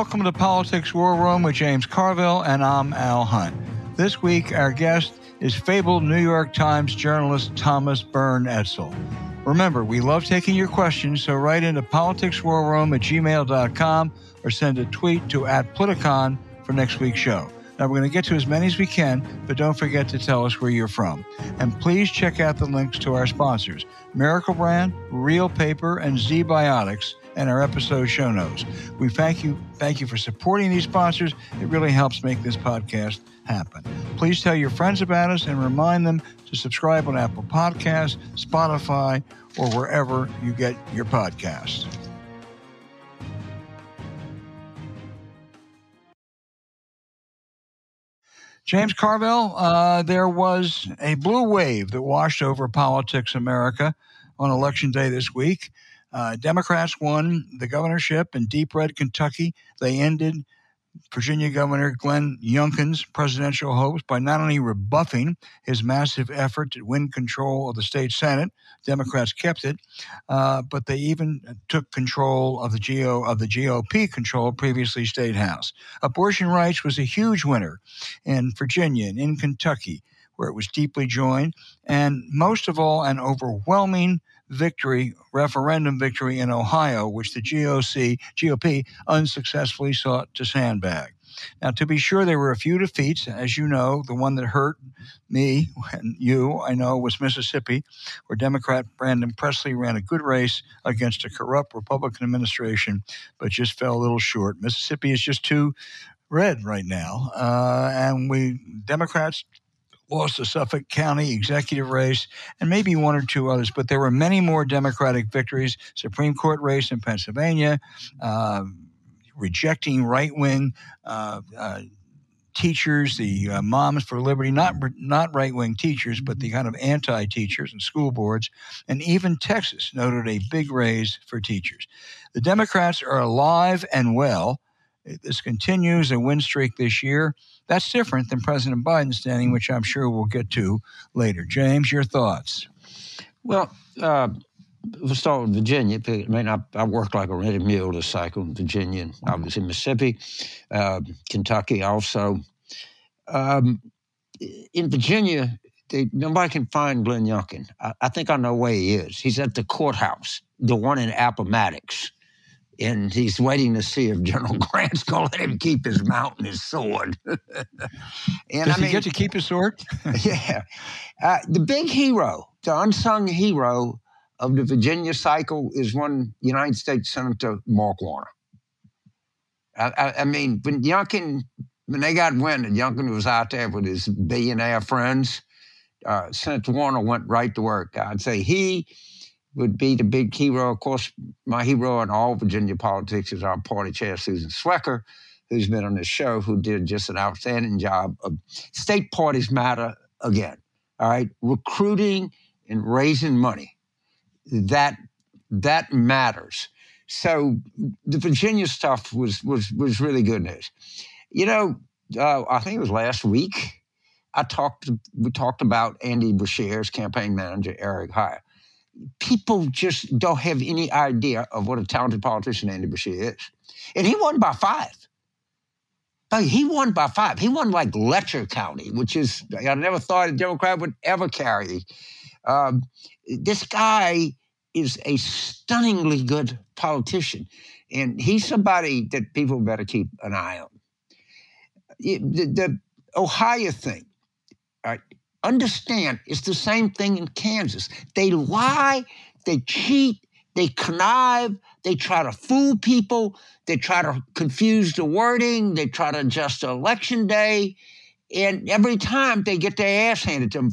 Welcome to Politics War Room with James Carville, and I'm Al Hunt. This week, our guest is fabled New York Times journalist Thomas Byrne Edsall. Remember, we love taking your questions, so write into politicswarroom at gmail.com or send a tweet to at Politicon for next week's show. Now, we're going to get to as many as we can, but don't forget to tell us where you're from. And please check out the links to our sponsors Miracle Brand, Reel Paper, and Zbiotics and our episode show notes. We thank you, thank you for supporting these sponsors. It really helps make this podcast happen. Please tell your friends about us and remind them to subscribe on Apple Podcasts, Spotify, or wherever you get your podcasts. James Carville, uh, there was a blue wave that washed over politics America on election day this week. Uh, Democrats won the governorship in deep red Kentucky. They ended Virginia Governor Glenn Youngkin's presidential hopes by not only rebuffing his massive effort to win control of the state Senate, Democrats kept it, uh, but they even took control of the GO of the GOP controlled previously state house. Abortion rights was a huge winner in Virginia and in Kentucky, where it was deeply joined, and most of all, an overwhelming victory, referendum victory in Ohio, which the GOC, GOP unsuccessfully sought to sandbag. Now, to be sure, there were a few defeats. As you know, the one that hurt me and you, I know, was Mississippi, where Democrat Brandon Presley ran a good race against a corrupt Republican administration, but just fell a little short. Mississippi is just too red right now. Uh, and we, Democrats, lost the Suffolk County executive race, and maybe one or two others, but there were many more Democratic victories. Supreme Court race in Pennsylvania, uh, rejecting right wing. Uh, uh, teachers, the uh, Moms for Liberty, not not right wing teachers, but the kind of anti teachers and school boards, and even Texas noted a big raise for teachers. The Democrats are alive and well. This continues a win streak this year. That's different than President Biden's standing, which I'm sure we'll get to later. James, your thoughts? Well, uh, we'll start with Virginia. I mean, I, I worked like a rented mule to cycle in Virginia, and obviously Mississippi, uh, Kentucky also. Um, in Virginia, they, nobody can find Glenn Youngkin. I, I, think I know where he is. He's at the courthouse, the one in Appomattox and he's waiting to see if General Grant's going to let him keep his mount and his sword. and Does I he mean, get to keep his sword? yeah, uh, the big hero, the unsung hero of the Virginia cycle is one United States Senator Mark Warner. I, I, I mean, when Youngkin, when they got wind that Youngkin was out there with his billionaire friends, uh, Senator Warner went right to work. I'd say he would be the big hero. Of course, my hero in all Virginia politics is our party chair, Susan Swecker, who's been on this show, who did just an outstanding job of state parties matter again. All right, recruiting and raising money. That that matters. So the Virginia stuff was was was really good news. You know, uh, I think it was last week. I talked. We talked about Andy Beshear's campaign manager, Eric Heyer people just don't have any idea of what a talented politician Andy Beshear is. And he won by five. But he won by five. He won like Letcher County, which is, I never thought a Democrat would ever carry. Um, this guy is a stunningly good politician. And he's somebody that people better keep an eye on. The, the Ohio thing, understand it's the same thing in Kansas. They lie, they cheat, they connive, they try to fool people, they try to confuse the wording, they try to adjust the election day. And every time they get their ass handed to them,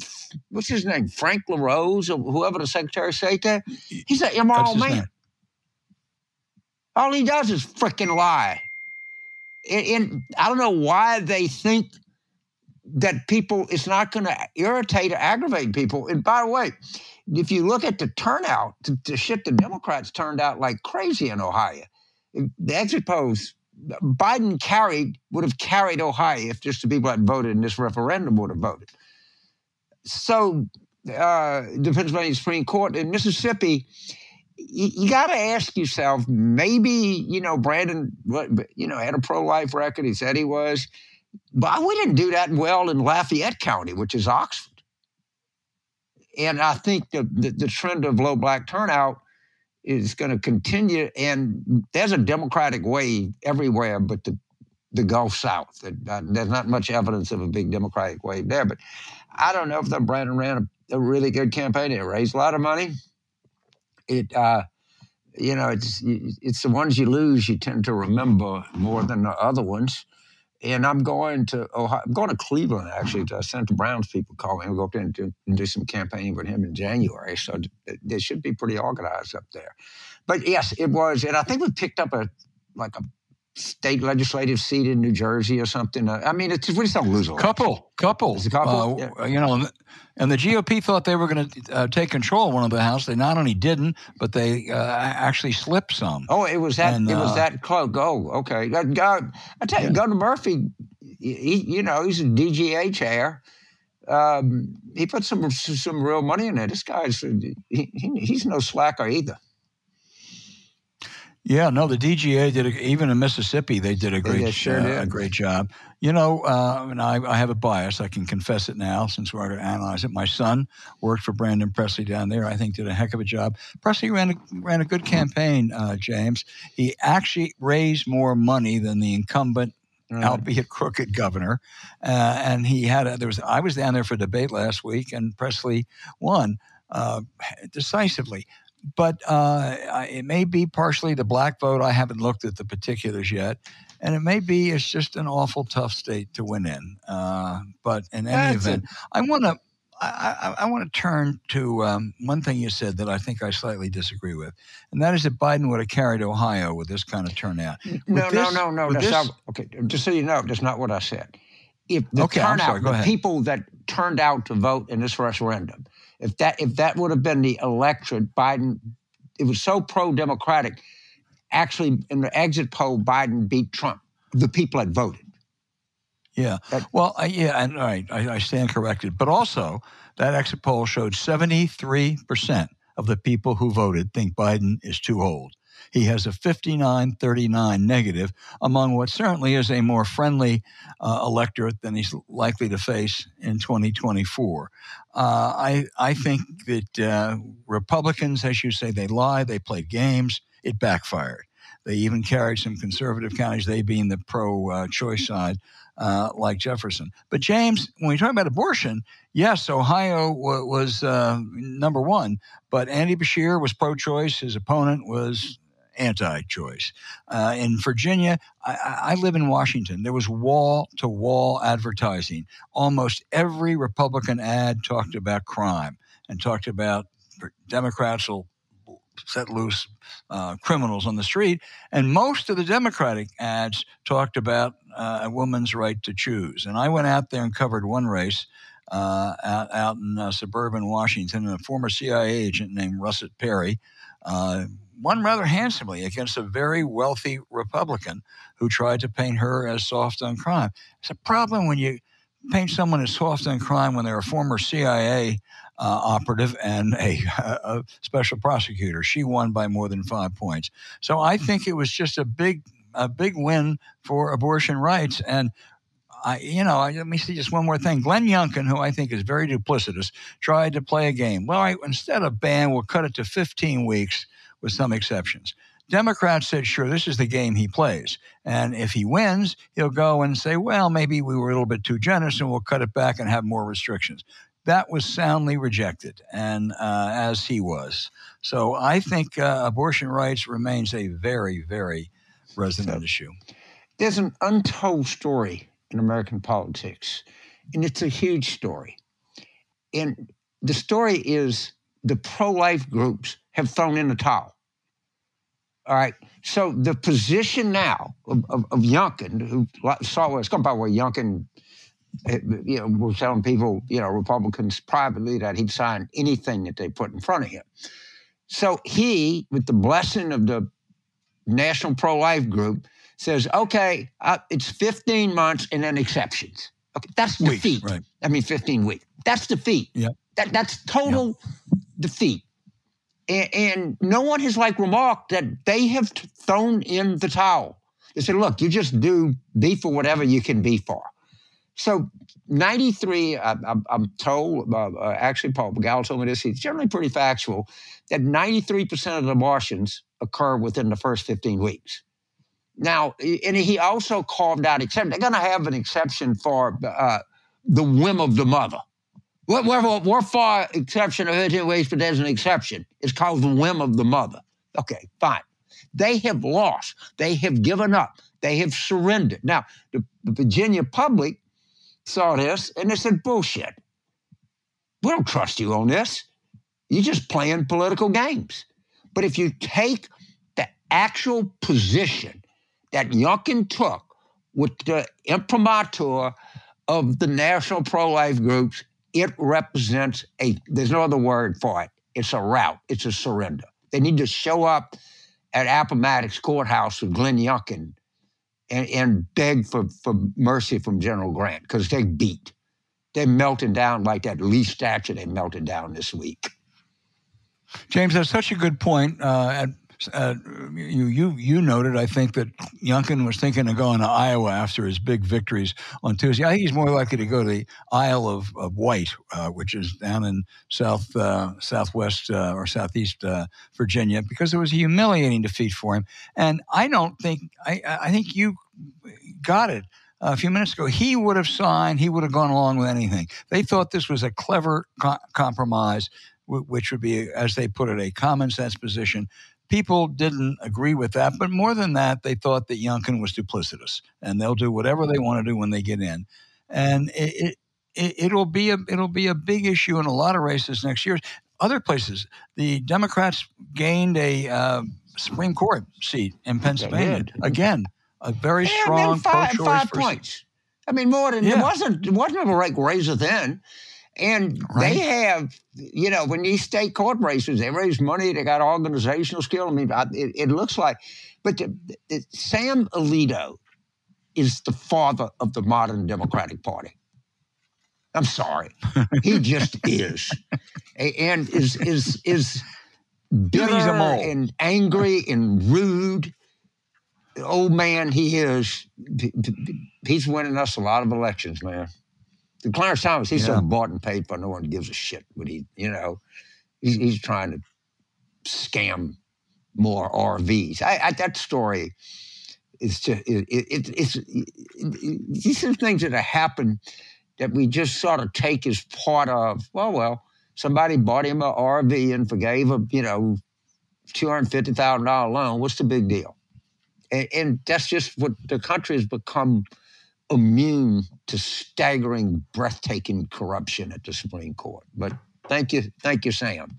what's his name? Frank LaRose or whoever the Secretary of State there? He's an immoral man. Name. All he does is freaking lie. and, and I don't know why they think that people it's not going to irritate or aggravate people. And by the way, if you look at the turnout, the, the shit the Democrats turned out like crazy in Ohio. The exit polls, Biden carried would have carried Ohio if just the people that voted in this referendum would have voted. So uh, the Pennsylvania Supreme Court in Mississippi, you, you got to ask yourself, maybe you know Brandon, you know, had a pro-life record. He said he was, but we didn't do that well in Lafayette County, which is Oxford. And I think the, the, the trend of low black turnout is going to continue. And there's a Democratic wave everywhere, but the the Gulf South. There's not much evidence of a big Democratic wave there. But I don't know if the Brandon ran a, a really good campaign. It raised a lot of money. It, uh, you know, it's it's the ones you lose you tend to remember more than the other ones. And I'm going to Ohio, I'm going to Cleveland actually. Mm-hmm. To Senator Brown's people call me. We'll go up there and do, and do some campaigning with him in January. So they should be pretty organized up there. But yes, it was, and I think we picked up a like a state legislative seat in New Jersey or something. I mean, it's we just don't lose a lot. Couple, couple, it's a couple. Uh, yeah. You know, and the GOP thought they were going to uh, take control of one of the House. They not only didn't, but they uh, actually slipped some. Oh, it was that. And, it was uh, that close. Go okay. I tell you, yeah. Governor Murphy. He, you know, he's a DGA chair. Um, he put some some real money in there. This guy's he, he's no slacker either. Yeah, no, the DGA did a, even in Mississippi. They did a great, yeah, sure uh, a great job. You know, uh, and I, I, have a bias. I can confess it now, since we're going to analyze it. My son worked for Brandon Presley down there. I think did a heck of a job. Presley ran a, ran a good campaign, uh, James. He actually raised more money than the incumbent Right. albeit crooked governor. Uh, and he had a, there was I was down there for debate last week, and Presley won uh, decisively but uh, it may be partially the black vote. I haven't looked at the particulars yet, and it may be it's just an awful tough state to win in. Uh, but in any That's event, I want to. I, I, I want to turn to um, one thing you said that I think I slightly disagree with, and that is that Biden would have carried Ohio with this kind of turnout. No, this, no, no, no. That's this, okay, just so you know, that's not what I said. If the okay, turnout, sorry, the people that turned out to vote in this referendum, if that if that would have been the electorate, Biden, it was so pro-democratic. Actually, in the exit poll, Biden beat Trump. The people had voted. Yeah. That, well, uh, yeah, and all right, I, I stand corrected. But also, that exit poll showed 73% of the people who voted think Biden is too old. He has a 59 39 negative among what certainly is a more friendly uh, electorate than he's likely to face in 2024. Uh, I, I think that uh, Republicans, as you say, they lie, they play games, it backfired. They even carried some conservative counties, they being the pro uh, choice side, uh, like Jefferson. But James, when we talk about abortion, yes, Ohio w- was uh, number one, but Andy Beshear was pro choice. His opponent was anti choice. Uh, in Virginia, I, I, live in Washington. There was wall to wall advertising. Almost every Republican ad talked about crime and talked about Democrats will set loose uh, criminals on the street. And most of the Democratic ads talked about uh, a woman's right to choose. And I went out there and covered one race. Uh, out, out in uh, suburban Washington, and a former CIA agent named Russet Perry uh, won rather handsomely against a very wealthy Republican who tried to paint her as soft on crime. It's a problem when you paint someone as soft on crime when they're a former CIA uh, operative and a, a, special prosecutor. She won by more than five points. So I think it was just a big, a big win for abortion rights. And I, you know, let me see just one more thing. Glenn Youngkin, who I think is very duplicitous, tried to play a game. Well, I, instead of ban, we'll cut it to 15 weeks with some exceptions. Democrats said, sure, this is the game he plays. And if he wins, he'll go and say, well, maybe we were a little bit too generous and we'll cut it back and have more restrictions. That was soundly rejected, and uh, as he was. So I think uh, abortion rights remains a very, very resonant so, issue. There's an untold story in American politics, and it's a huge story. And the story is the pro life groups have thrown in the towel. All right. So the position now of, of, of Youngkin, who saw what's come by the way, Youngkin, you know, was telling people, you know, Republicans privately that he'd sign anything that they put in front of him. So he, with the blessing of the National Pro Life Group, says, okay, uh, it's 15 months and then exceptions. Okay, that's defeat. right. I mean, 15 weeks. That's defeat. Yeah. That, that's total defeat. And, and, no one has like remarked that they have thrown in the towel. They said, look, you just do be for whatever you can be for. So 93, I, am told, uh, uh, actually, Paul Begala told me this, he's generally pretty factual, that 93% of the abortions occur within the first 15 weeks. Now, and he also carved out exception. They're going to have an exception for uh, the whim of the mother. We're, we're, for exception of 15 weeks, but there's an exception. It's called the whim of the mother. Okay, fine. They have lost. They have given up. They have surrendered. Now, the, the Virginia public saw this and they said, bullshit. We don't trust you on this. You're just playing political games. But if you take the actual position that Youngkin took with the imprimatur of the national pro life groups, it represents a, there's no other word for it. It's a rout, it's a surrender. They need to show up at Appomattox Courthouse with Glenn Youngkin and, and beg for, for mercy from General Grant because they beat. They're melting down like that Lee statue they melted down this week. James, that's such a good point. Uh, uh, you you you noted, I think that Youngkin was thinking of going to Iowa after his big victories on Tuesday. I think he's more likely to go to the Isle of, of Wight, uh, which is down in south uh, southwest uh, or southeast uh, Virginia, because it was a humiliating defeat for him. And I don't think I I think you got it a few minutes ago, he would have signed, he would have gone along with anything. They thought this was a clever co- compromise, which would be, as they put it, a common sense position people didn't agree with that, but more than that, they thought that Youngkin was duplicitous, and they'll do whatever they want to do when they get in, and it, it it'll be a it'll be a big issue in a lot of races next year. Other places, the Democrats gained a uh, Supreme Court seat in Pennsylvania again, a very yeah, strong five, pro-choice five points. I mean, more than yeah. it wasn't. It wasn't a like razor thin. And right. they have, you know, when these state court races, they raise money, they got organizational skill. I mean, it, it looks like, but the, the, Sam Alito is the father of the modern Democratic Party. I'm sorry, he just is, and is is is bitter and angry and rude. Old man, he is. He's winning us a lot of elections, man. Clarence Thomas, he's yeah. so bought and paid for, no one gives a shit what he, you know, he's, he's trying to scam more RVs. I, I, that story is just, it, it, it's, it, these are things that have happened that we just sort of take as part of, well, well, somebody bought him an RV and forgave a, you know, $250,000 loan. What's the big deal? And, and that's just what the country has become – immune to staggering, breathtaking corruption at the Supreme Court. But thank you, thank you, Sam.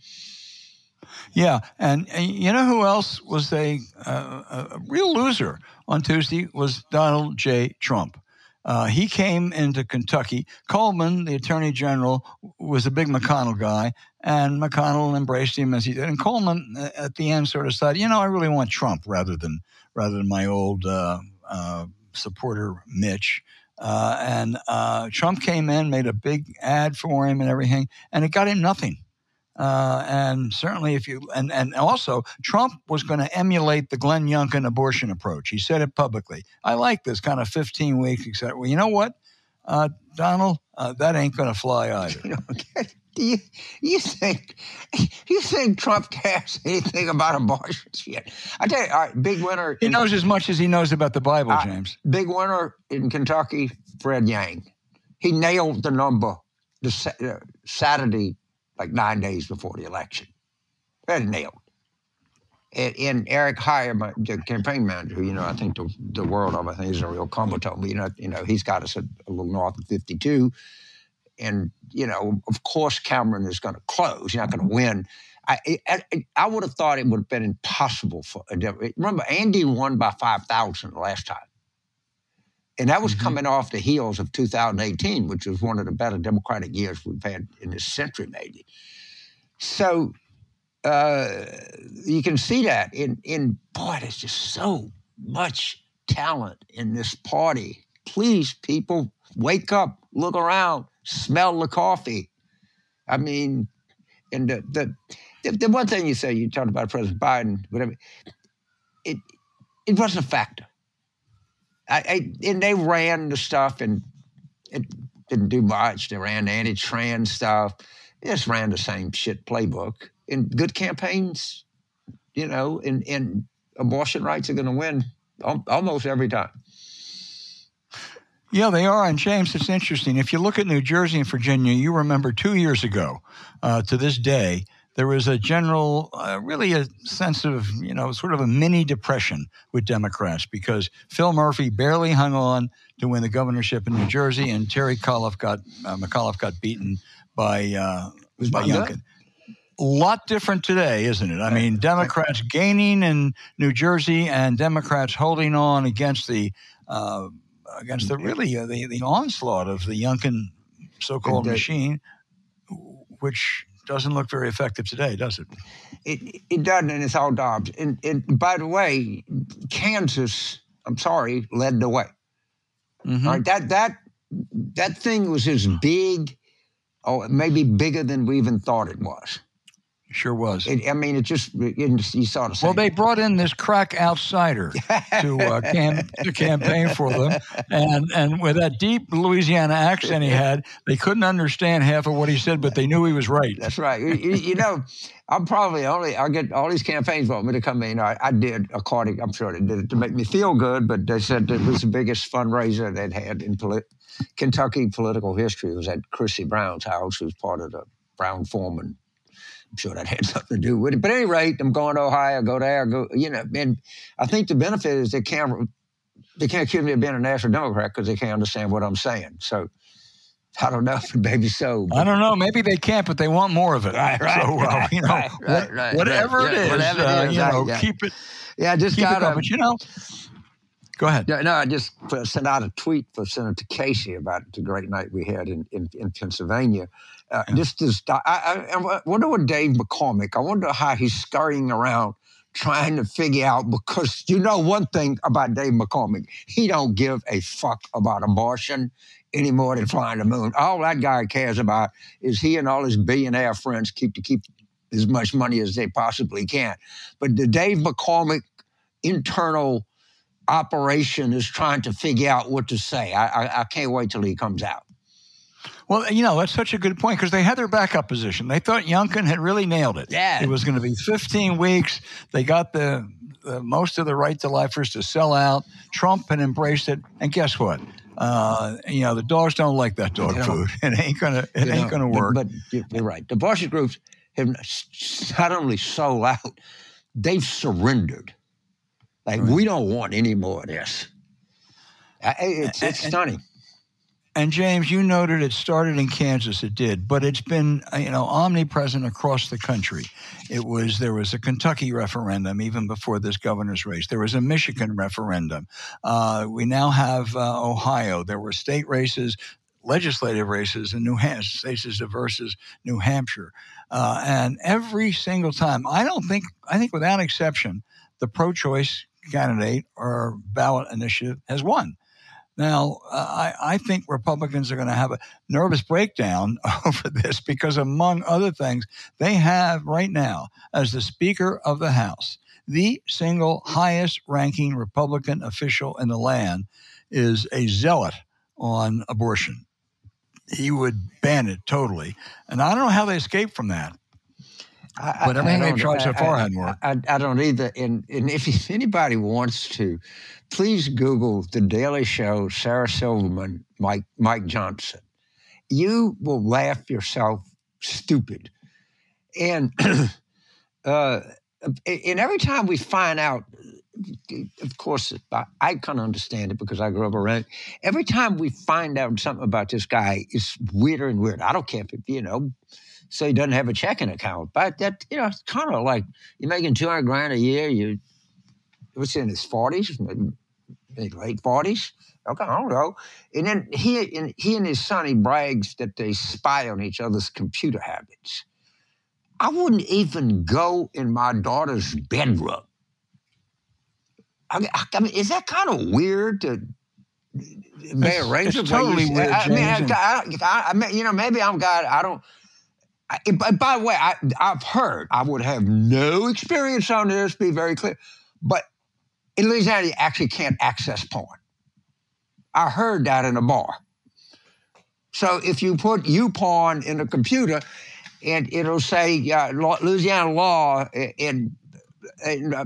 Yeah, and, and you know who else was a, uh, a real loser on Tuesday was Donald J. Trump. Uh, he came into Kentucky. Coleman, the attorney general, was a big McConnell guy, and McConnell embraced him as he did. And Coleman, uh, at the end, sort of said, "You know, I really want Trump rather than rather than my old uh, uh supporter Mitch. Uh, and uh, Trump came in, made a big ad for him and everything, and it got him nothing. Uh, and certainly, if you and and also Trump was going to emulate the Glenn Youngkin abortion approach. He said it publicly. I like this kind of 15 weeks, etc. Well, you know what, uh, Donald, uh, that ain't going to fly either. Do you, you think you think Trump cares anything about abortions yet? I tell you, all right, big winner. He in, knows as much as he knows about the Bible, uh, James. Big winner in Kentucky, Fred Yang. He nailed the number the uh, Saturday, like nine days before the election. Fred nailed. And, and Eric Heyer, my, the campaign manager, who, you know, I think the, the world of, I think he's a real combo told me, you know, you know, he's got us a, a little north of 52 and you know, of course, Cameron is going to close. He's not going to win. I, I, I would have thought it would have been impossible for a Democrat. Remember, Andy won by 5,000 the last time. And that was Mhm. coming off the heels of 2018, which was one of the better Democratic years we've had in this century, maybe. So uh, you can see that in, in, boy, there's just so much talent in this party. Please, people, wake up, look around, smell the coffee. I mean, and the, the, the, the one thing you say, you talked about President Biden, whatever, it, it wasn't a factor. I, I, and they ran the stuff and it didn't do much. They ran the anti-trans stuff. They just ran the same shit playbook. And good campaigns, you know, and, and abortion rights are going to win almost every time. Yeah, they are. And James, it's interesting. If you look at New Jersey and Virginia, you remember two years ago uh, to this day, there was a general, uh, really a sense of, you know, sort of a mini depression with Democrats because Phil Murphy barely hung on to win the governorship in New Jersey, and Terry McAuliffe got uh, McAuliffe got beaten by uh, by? Youngkin. A lot different today, isn't it? I mean, Democrats gaining in New Jersey and Democrats holding on against the uh, against the really uh, the, the onslaught of the Youngkin so-called machine, which doesn't look very effective today, does it? It, it doesn't, and it's all Dobbs. And, and by the way, Kansas, I'm sorry, led the way. Mhm. All right, that that that thing was as big, or maybe bigger than we even thought it was. Sure was. It, I mean, it just it, you saw the same. well, they brought in this crack outsider to uh, cam- to campaign for them, and and with that deep Louisiana accent he had, they couldn't understand half of what he said, but they knew he was right. That's right. You, you- you know, I'm probably only I get all these campaigns want me to come in. I, I did according. I'm sure they did it to make me feel good, but they said it was the biggest fundraiser they'd had in polit- Kentucky political history. It was at Chrissy Brown's house, who's part of the Brown Forman. I'm sure that had something to do with it. But at any rate, I'm going to Ohio, go there, go. You know, and I think the benefit is they can't they can't accuse me of being a national Democrat because they can't understand what I'm saying. So. I don't know, maybe so. but- I don't know. Maybe they can't, but they want more of it. Right, right, so, uh, right, you know, right, right, whatever it Yeah, whatever it uh, you know, yeah. keep it, Yeah, I just keep it got a, But you know, go ahead. Yeah, no, I just sent out a tweet for Senator Casey about the great night we had in, in, in Pennsylvania. Uh, Yeah. Just this, I, I, I wonder what Dave McCormick, I wonder how he's scurrying around trying to figure out, because you know one thing about Dave McCormick, he don't give a fuck about abortion any more than flying the moon. All that guy cares about is he and all his billionaire friends keep to keep as much money as they possibly can. But the Dave McCormick internal operation is trying to figure out what to say. I, I, I can't wait till he comes out. Well, you know, that's such a good point because they had their backup position. They thought Youngkin had really nailed it. Yeah. It was going to be 15 weeks. They got the, the most of the right to lifers to sell out. Trump had embraced it, and guess what? Uh, you know, the dogs don't like that dog They don't. food. It ain't gonna. It ain't gonna work. But, you- you're right. The abortion groups have not only sold out, they've surrendered. Like Right. we don't want any more of this. I- It's, it's And- stunning. And James, you noted it started in Kansas. It did, but it's been uh, you know omnipresent across the country. It was there was a Kentucky referendum even before this governor's race. There was a Michigan referendum. Uh, we now have uh, Ohio. There were state races, legislative races in New Hampshire, states as diverse as New Hampshire, uh, and every single time, I don't think I think without exception, the pro-choice candidate or ballot initiative has won. Now, uh, I, I think Republicans are going to have a nervous breakdown over this because, among other things, they have right now, as the Speaker of the House, the single highest ranking Republican official in the land is a zealot on abortion. He would ban it totally. And I don't know how they escape from that. I- But I- everything they've don't- tried so I- far hadn't worked. I, I don't either. And, and if, anybody wants to, please Google The Daily Show, Sarah Silverman, Mike, Mike Johnson. You will laugh yourself stupid. And, uh, and every time we find out, of course, I, I kind of understand it because I grew up around. it. Every time we find out something about this guy, it's weirder and weirder. I don't care if, it, you know, so he doesn't have a checking account. But that, you know, it's kind of like you're making 200 grand a year, you, what's in his 40s, maybe late 40s. Okay, I don't know. And then he and he and his son, he brags that they spy on each other's computer habits. I wouldn't even go in my daughter's bedroom. I, I mean, is that kind of weird to may arrange it's totally weird. I, mean, I, I, I, mean, you know, maybe I'm God. I don't. I, by the way, I, I've heard. I would have no experience on this. Be very clear, but in Louisiana, you actually can't access porn. I heard that in a bar. So if you put YouPorn in a computer, and it'll say uh, Louisiana law, and, and uh,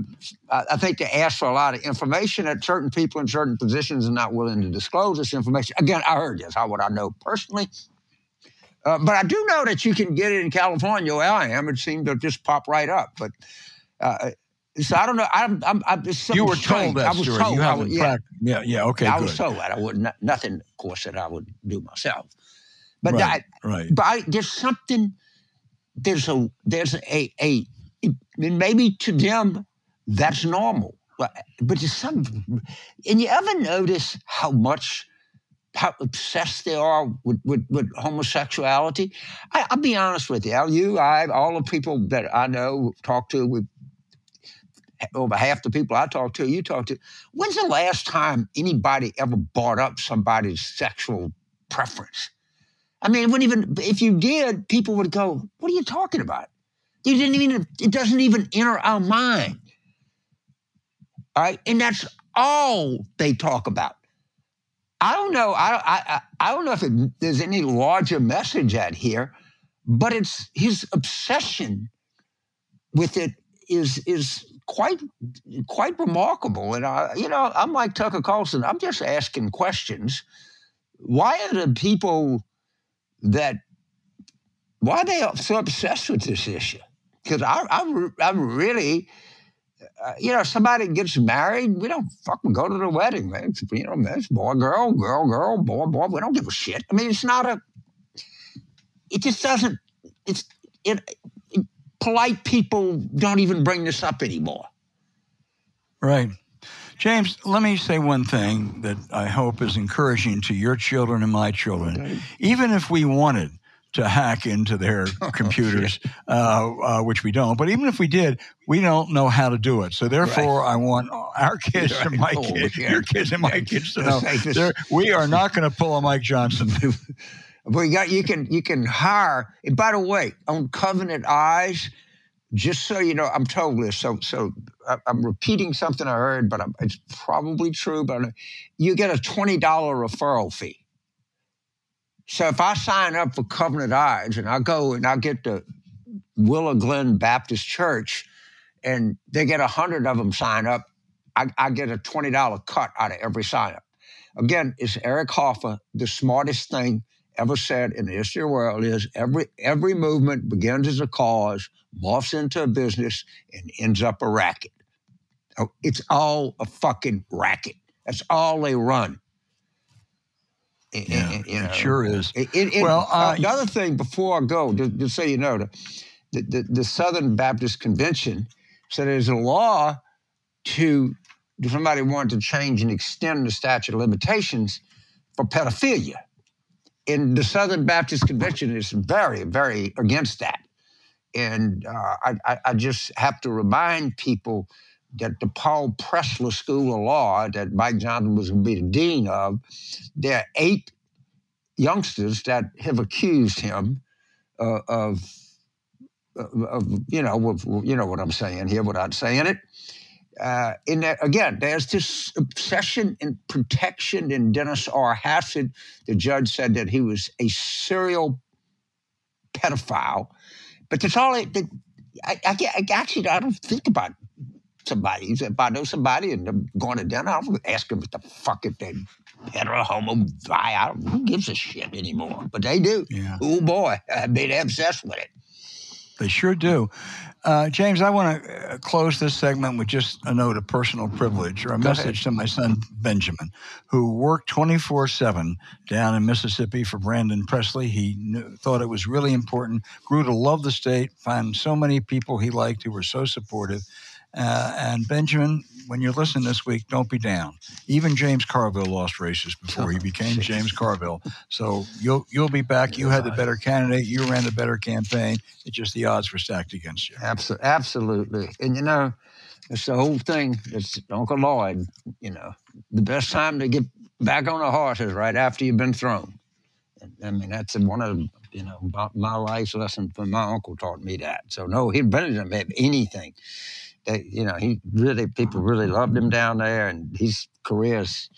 I think they ask for a lot of information that certain people in certain positions are not willing to disclose this information. Again, I heard this. How would I know personally? Uh, but I do know that you can get it in California where I am. It seemed to just pop right up. But uh, so I don't know. I'm. I'm. I'm you were told that I was story. Told, you haven't yeah, yeah. Yeah. Okay. I good. was told that I would not, nothing, of course, that I would do myself. But right, I, right. But I, there's something. There's a. There's a. A. Maybe to them, that's normal. But but there's some. And you ever notice how much how obsessed they are with, with, with homosexuality. I, will be honest with you. You, I, all the people that I know, talk to, we over half the people I talk to, you talk to. When's the last time anybody ever brought up somebody's sexual preference? I mean, even if you did, people would go, "What are you talking about?" You didn't even. It doesn't even enter our mind. All right, and that's all they talk about. I don't know. I I I don't know if it, there's any larger message at here, but it's his obsession with it is is quite quite remarkable. And I, you know, I'm like Tucker Carlson. I'm just asking questions. Why are the people that why are they so obsessed with this issue? Because I, I, I really, uh, you know, somebody gets married, we don't fucking go to the wedding, man. It's, you know, it's boy, girl, girl, girl, boy, boy. We don't give a shit. I mean, it's not a. It just doesn't. It's it polite people don't even bring this up anymore. Right. James, let me say one thing that I hope is encouraging to your children and my children. Okay. Even if we wanted to hack into their oh, computers, uh, uh, which we don't, but even if we did, we don't know how to do it. So therefore, right. I want our kids right. and my oh, kids, your kids and my kids to know we are not going to pull a Mike Johnson. We got you can you can hire. And by the way, on Covenant Eyes, just so you know, I'm told this. So so I'm repeating something I heard, but I'm, it's probably true. But you get a twenty dollar referral fee. So if I sign up for Covenant Eyes and I go and I get to Willow Glen Baptist Church, and they get a hundred of them sign up, I, I get a twenty dollar cut out of every sign up. Again, it's Eric Hoffer, the smartest thing ever said in the history of the world is every every movement begins as a cause, morphs into a business, and ends up a racket. Oh, it's all a fucking racket. That's all they run. Yeah, you know, it sure is. It, it, well, uh, another thing before I go, just, just so you know, the, the, the Southern Baptist Convention said there's a law to, if somebody wanted to change and extend the statute of limitations for pedophilia And the Southern Baptist Convention is very, very against that. And uh, I, I, just have to remind people that the Paul Pressler School of Law that Mike Johnson was going to be the dean of, there are eight youngsters that have accused him uh, of, of, you know, of, you know what I'm saying here without saying it uh, in that, again, there's this obsession and protection in Dennis R. Hastert. The judge said that he was a serial pedophile, but that's all. It, I, I, I, actually I don't think about somebody. he If I know somebody and they're going to dinner, I'll ask them what the fuck if they hetero, homo, bi. who gives a shit anymore? But they do. Yeah. Oh boy, I mean, they're obsessed with it. They sure do. Uh, James, I want to uh, close this segment with just a note of personal privilege or a Go message ahead. to my son Benjamin, who worked 24 7 down in Mississippi for Brandon Presley. He knew, thought it was really important, grew to love the state, found so many people he liked who were so supportive. Uh, and Benjamin, when you're listening this week, don't be down. Even James Carville lost races before he became James Carville. So you'll you'll be back. You had the better candidate. You ran the better campaign. It's just the odds were stacked against you. Abso- absolutely. And you know, it's the whole thing. It's Uncle Lloyd. You know, the best time to get back on a horse is right after you've been thrown. And, I mean, that's one of you know my, life's lesson from my uncle taught me that. So no, he Benjamin have anything. They, you know, he really people really loved him down there, and his career's,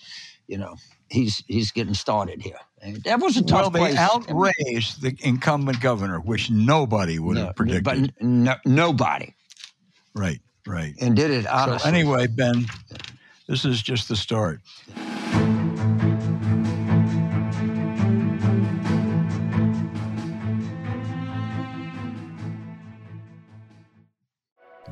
you know, he's he's getting started here. And that was a Well, tough they place. outraised the incumbent governor, which nobody would No, have predicted. but n- no, nobody, right, right. and did it So anyway, Ben, this is just the start.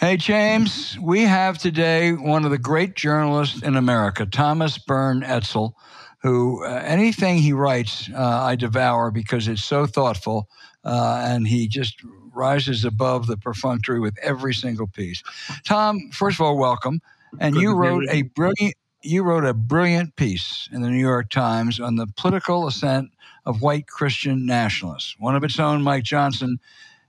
Hey, James, we have today one of the great journalists in America, Thomas Byrne Edsall, who uh, anything he writes, uh, I devour because it's so thoughtful uh, and he just rises above the perfunctory with every single piece. Tom, first of all, welcome. And Good you wrote a brilliant. You wrote a brilliant piece in the New York Times on the political ascent of white Christian nationalists. One of its own, Mike Johnson,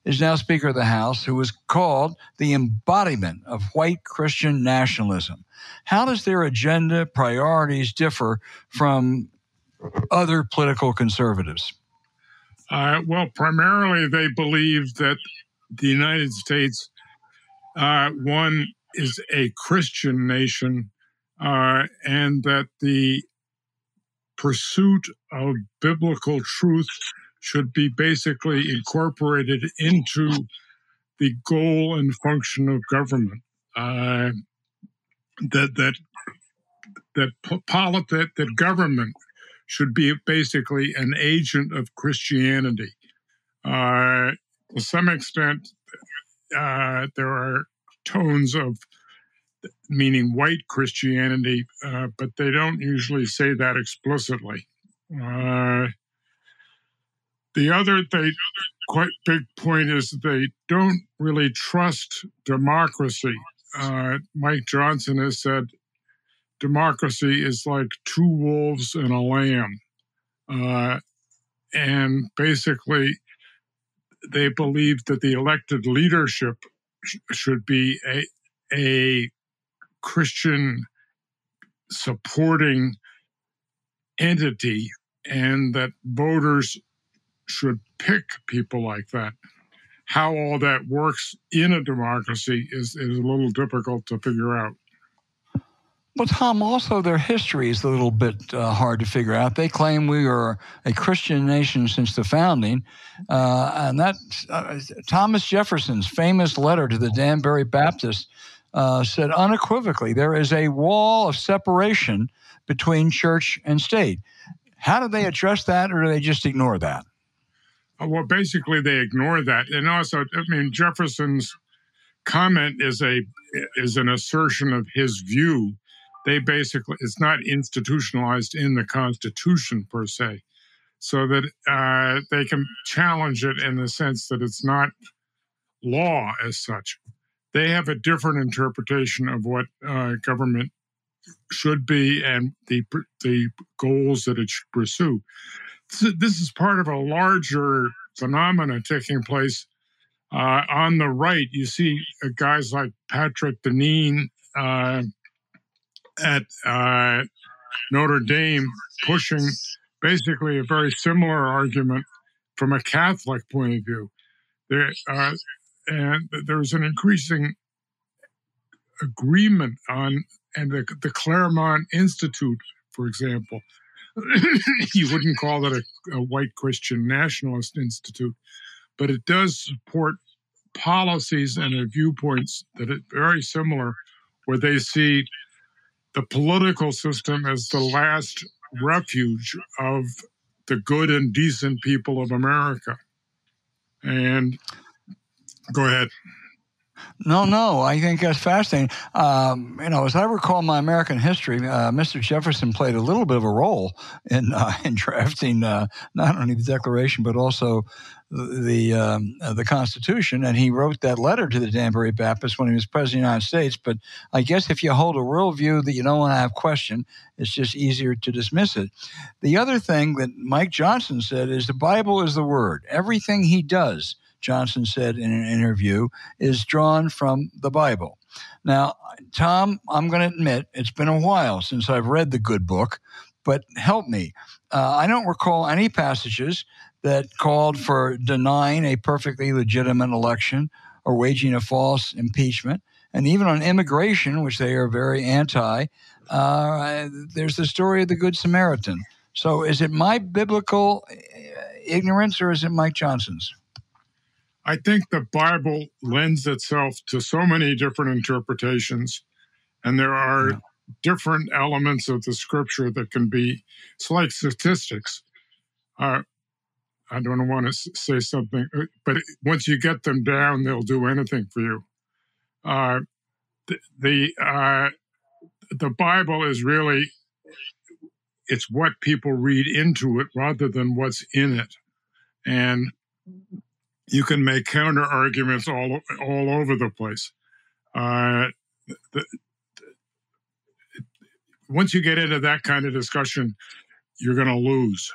is now Speaker of the House, who was called the embodiment of white Christian nationalism. How does their agenda priorities differ from other political conservatives? Uh, well, primarily they believe that the United States, uh, one, is a Christian nation, uh, and that the pursuit of biblical truth should be basically incorporated into the goal and function of government. Uh, that that that that government should be basically an agent of Christianity. Uh, to some extent, uh, there are tones of meaning white Christianity, uh, but they don't usually say that explicitly. The other they quite big point is they don't really trust democracy. Uh, Mike Johnson has said democracy is like two wolves and a lamb. Uh, and basically, they believe that the elected leadership sh- should be a, a Christian supporting entity and that voters should pick people like that. How all that works in a democracy is, is a little difficult to figure out. Well, Tom, also their history is a little bit uh, hard to figure out. They claim we are a Christian nation since the founding, uh, and that uh, Thomas Jefferson's famous letter to the Danbury Baptists uh, said unequivocally there is a wall of separation between church and state. How do they address that, or do they just ignore that? Uh, Well, basically, they ignore that, and also, I mean, Jefferson's comment is a is an assertion of his view. They basically it's not institutionalized in the Constitution per se, so that uh, they can challenge it in the sense that it's not law as such. They have a different interpretation of what uh, government should be and the the goals that it should pursue. This is part of a larger phenomena taking place uh, on the right. You see uh, guys like Patrick Deneen, uh, at uh, Notre Dame pushing basically a very similar argument from a Catholic point of view. There, uh, and there's an increasing agreement on, and the, the Claremont Institute, for example, you wouldn't call it a, a white Christian nationalist institute, but it does support policies and viewpoints that are very similar, where they see the political system as the last refuge of the good and decent people of America. And go ahead. No, no, I think that's fascinating. Um, you know, as I recall my American history, uh, Mr. Jefferson played a little bit of a role in uh, in drafting uh, not only the Declaration but also the um, uh, the Constitution, and he wrote that letter to the Danbury Baptist when he was president of the United States. But I guess if you hold a worldview that you don't want to have question, it's just easier to dismiss it. The other thing that Mike Johnson said is the Bible is the Word. Everything he does Johnson said in an interview, is drawn from the Bible. Now, Tom, I'm going to admit it's been a while since I've read the good book, but help me. Uh, I don't recall any passages that called for denying a perfectly legitimate election or waging a false impeachment. And even on immigration, which they are very anti, uh, there's the story of the Good Samaritan. So is it my biblical uh, ignorance or is it Mike Johnson's? I think the Bible lends itself to so many different interpretations, and there are yeah. different elements of the scripture that can be, it's like statistics. Uh, I don't want to say something, uh, but once you get them down, they'll do anything for you. Uh, the the, uh, the Bible is really it's what people read into it rather than what's in it, and you can make counter arguments all all over the place. Uh, the, the, once you get into that kind of discussion, you're going to lose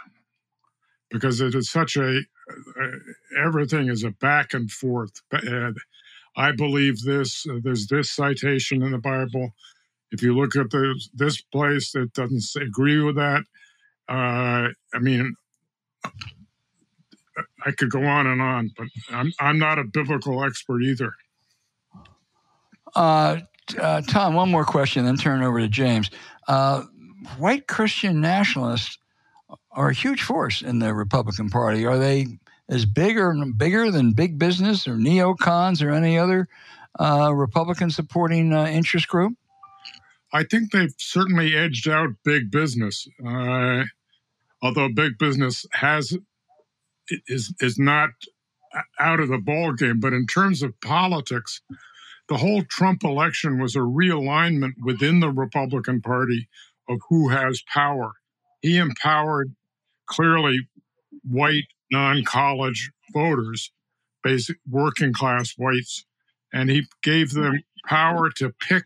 because it is such a uh, everything is a back and forth. And I believe this. Uh, there's this citation in the Bible. If you look at this, this place, it doesn't agree with that. Uh, I mean, I could go on and on, but I'm I'm not a biblical expert either. Uh, uh, Tom, one more question, then turn it over to James. Uh, white Christian nationalists are a huge force in the Republican Party. Are they as big or bigger than big business or neocons or any other uh, Republican supporting uh, interest group? I think they've certainly edged out big business. Uh, although big business has is is not out of the ball game. But in terms of politics, the whole Trump election was a realignment within the Republican Party of who has power. He empowered clearly white non-college voters, basic working class whites, and he gave them power to pick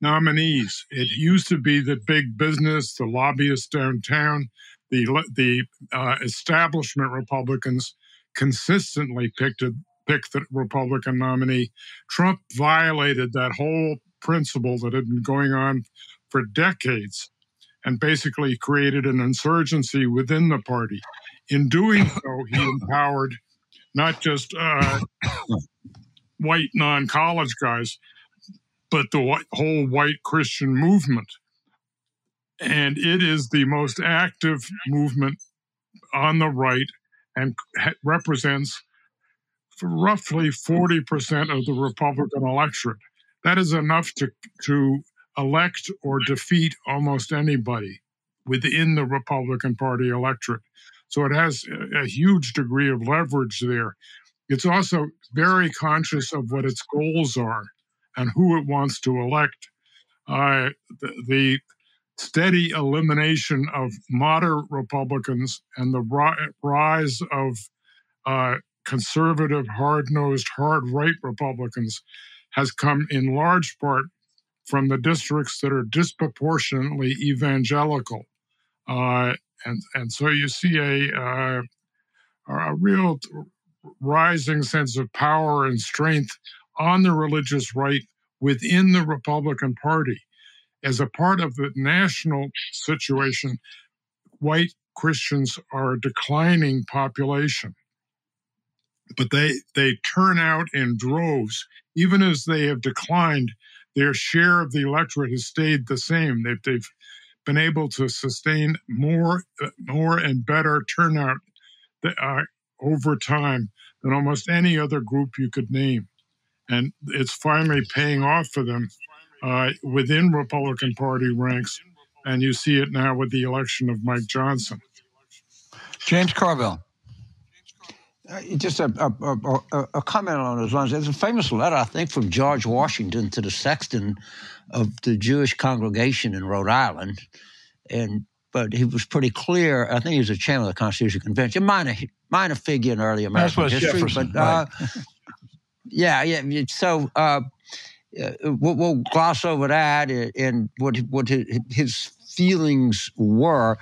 nominees. It used to be the big business, the lobbyists downtown, the the uh, establishment Republicans consistently picked a, picked the Republican nominee. Trump violated that whole principle that had been going on for decades, and basically created an insurgency within the party. In doing so, he empowered not just uh, white non-college guys, but the whole white Christian movement and it is the most active movement on the right and represents roughly 40% of the Republican electorate. That is enough to, to elect or defeat almost anybody within the Republican Party electorate. So it has a huge degree of leverage there. It's also very conscious of what its goals are and who it wants to elect. Uh, the, the steady elimination of moderate Republicans and the rise of uh, conservative, hard nosed, hard right Republicans has come in large part from the districts that are disproportionately evangelical. Uh, and, and so you see a, uh, a real rising sense of power and strength on the religious right within the Republican Party as a part of the national situation, white Christians are a declining population. But they, they turn out in droves. Even as they have declined, their share of the electorate has stayed the same. They've, they've been able to sustain more, more and better turnout uh, over time than almost any other group you could name. And it's finally paying off for them uh, within Republican Party ranks. And you see it now with the election of Mike Johnson. James Carville. Uh, just a, a, a, a, comment on those lines. There's a famous letter, I think, from George Washington to the sexton of the Jewish congregation in Rhode Island, and but he was pretty clear. I think he was a chairman of the Constitutional Convention, minor minor figure in early American history, Jefferson, but uh, yeah, yeah. So uh, we'll, we'll, gloss over that and what what his feelings were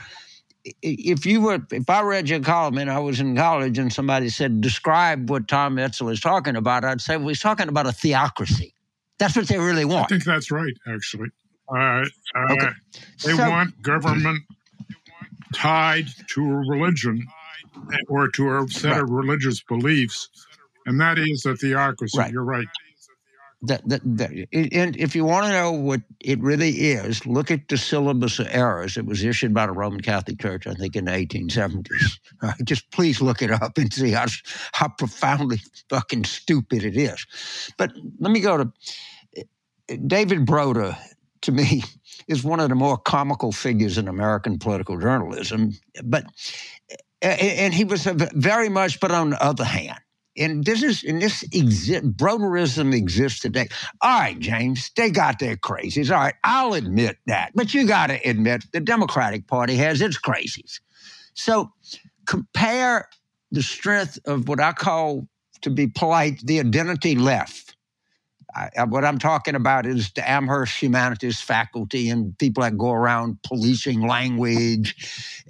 if you were, if I read your column and I was in college and somebody said, describe what Tom Edsall is talking about, I'd say, well, he's talking about a theocracy. That's what they really want. I think that's right, actually. Uh, uh, okay. They so, want government tied to a religion or to a set right. of religious beliefs, and that is a theocracy. Right. You're right that, that, that, and if you want to know what it really is, look at the syllabus of errors. It was issued by the Roman Catholic Church, I think, in the 1870s. Right? Just please look it up and see how, how profoundly fucking stupid it is. But let me go to eh, David Broder, to me, is one of the more comical figures in American political journalism. But, eh, and he was very much, but on the other hand, and this is and this exist broderism exists today. All right, James, they got their crazies. All right, I'll admit that. But you gotta admit the Democratic Party has its crazies. So compare the strength of what I call, to be polite, the identity left. I, what I'm talking about is the Amherst humanities faculty and people that go around policing language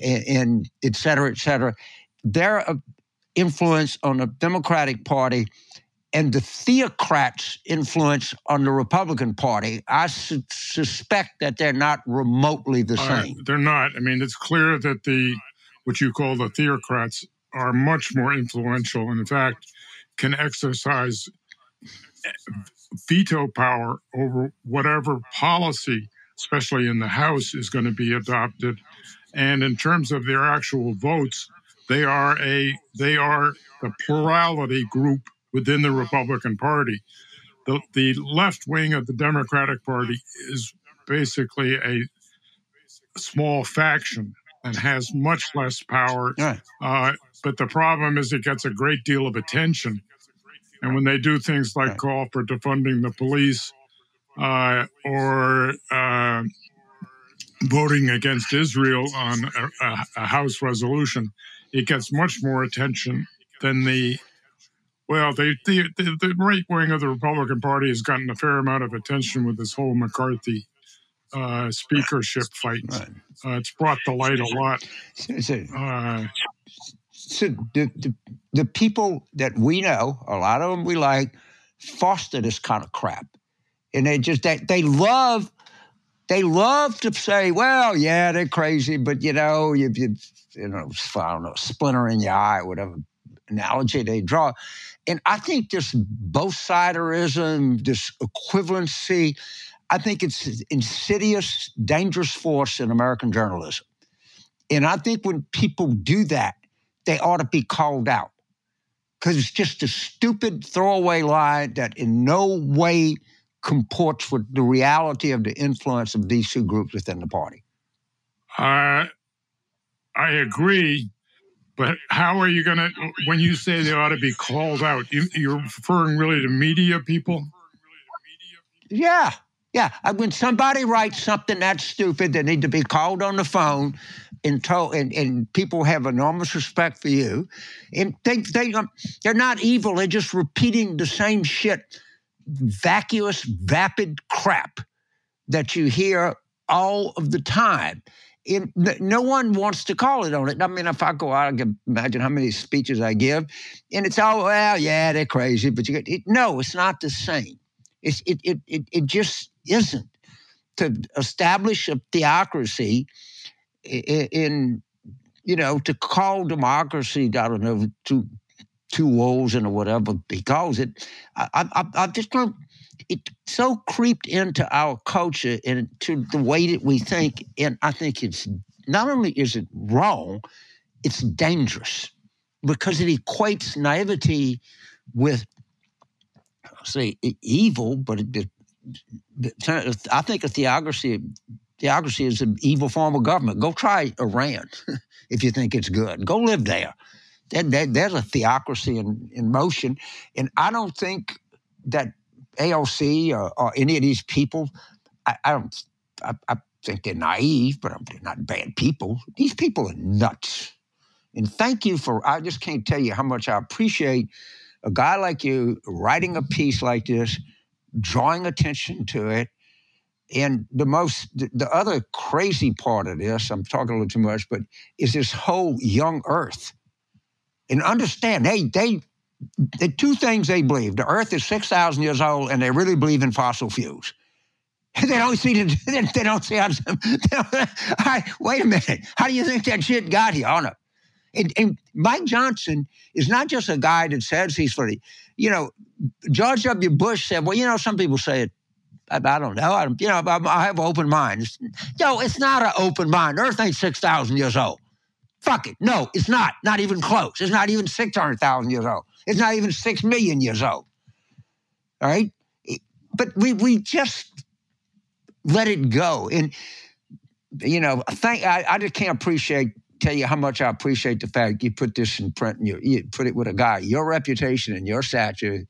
and, and et cetera, et cetera. They're influence on the Democratic Party and the theocrats' influence on the Republican Party, I su- suspect that they're not remotely the uh, same. they're not. I mean, it's clear that the what you call the theocrats are much more influential, and in fact, can exercise veto power over whatever policy, especially in the House, is going to be adopted. And in terms of their actual votes, they are a they are the plurality group within the Republican Party. The the left wing of the Democratic Party is basically a small faction and has much less power. Uh, but the problem is it gets a great deal of attention. And when they do things like call for defunding the police uh, or uh, voting against Israel on a, a, House resolution, it gets much more attention than the well, the, the, the right wing of the Republican Party has gotten a fair amount of attention with this whole McCarthy uh, speakership fight. Right. Uh, it's brought to light a lot. So, uh, so the, the, the people that we know, a lot of them we like, foster this kind of crap, and they just they, they love they love to say, well, yeah, they're crazy, but you know, you, you, you know, I don't know, splinter in your eye, whatever analogy they draw. And I think this both siderism, this equivalency, I think it's an insidious, dangerous force in American journalism. And I think when people do that, they ought to be called out because it's just a stupid throwaway lie that in no way comports with the reality of the influence of these two groups within the party. Uh, I agree, but how are you going to, when you say they ought to be called out, you, you're referring really to media people? Yeah, yeah. When somebody writes something that's stupid, they need to be called on the phone and told, and, and people have enormous respect for you. And they, they, um, they're not evil, they're just repeating the same shit vacuous, vapid crap that you hear all of the time. In, no one wants to call it on it. I mean, if I go out, I can imagine how many speeches I give, and it's all well, yeah, they're crazy, but you get it, no, it's not the same. It's it it it, it just isn't. to establish a theocracy in, you know, to call democracy, I don't know, two two wolves and or whatever calls it. I, I, I just don't. It so creeped into our culture and to the way that we think, and I think it's not only is it wrong, it's dangerous because it equates naivety with, say, evil. But it, I think a theocracy theocracy is an evil form of government. Go try Iran if you think it's good. Go live there. That, that, there's a theocracy in, in motion. And I don't think that AOC or, or any of these people, I, I don't, I, I, think they're naive, but they're not bad people. These people are nuts. And thank you for, I just can't tell you how much I appreciate a guy like you writing a piece like this, drawing attention to it, and the most, the other crazy part of this, I'm talking a little too much, but is this whole young Earth. And understand, hey, they, the two things they believe: the Earth is six thousand years old, and they really believe in fossil fuels. they don't see the, they don't see how. Don't, wait a minute, how do you think that shit got here? No. And, and Mike Johnson is not just a guy that says he's for the, you know, George W. Bush said, well, you know, some people say it I, I don't know. I, you know, I, I have an open mind. No, it's not an open mind. Earth ain't 6,000 years old. Fuck it. No, it's not. Not even close. It's not even 600,000 years old. It's not even 6 million years old. All right? But we, we just let it go. And, you know, thank, I, I just can't appreciate, tell you how much I appreciate the fact you put this in print and you, you put it with a guy, your reputation and your stature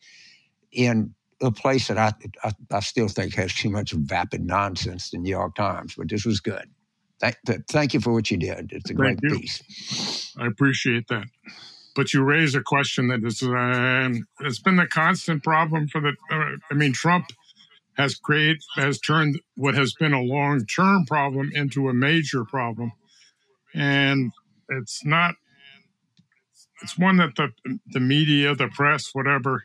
in a place that I, I, I still think has too much vapid nonsense, the New York Times, but this was good. Thank, thank you for what you did. It's a thank great you. piece. I appreciate that. But you raise a question that is, uh, it's been a constant problem for the. Uh, I mean, Trump has created has turned what has been a long term problem into a major problem, and it's not. It's one that the the media, the press, whatever,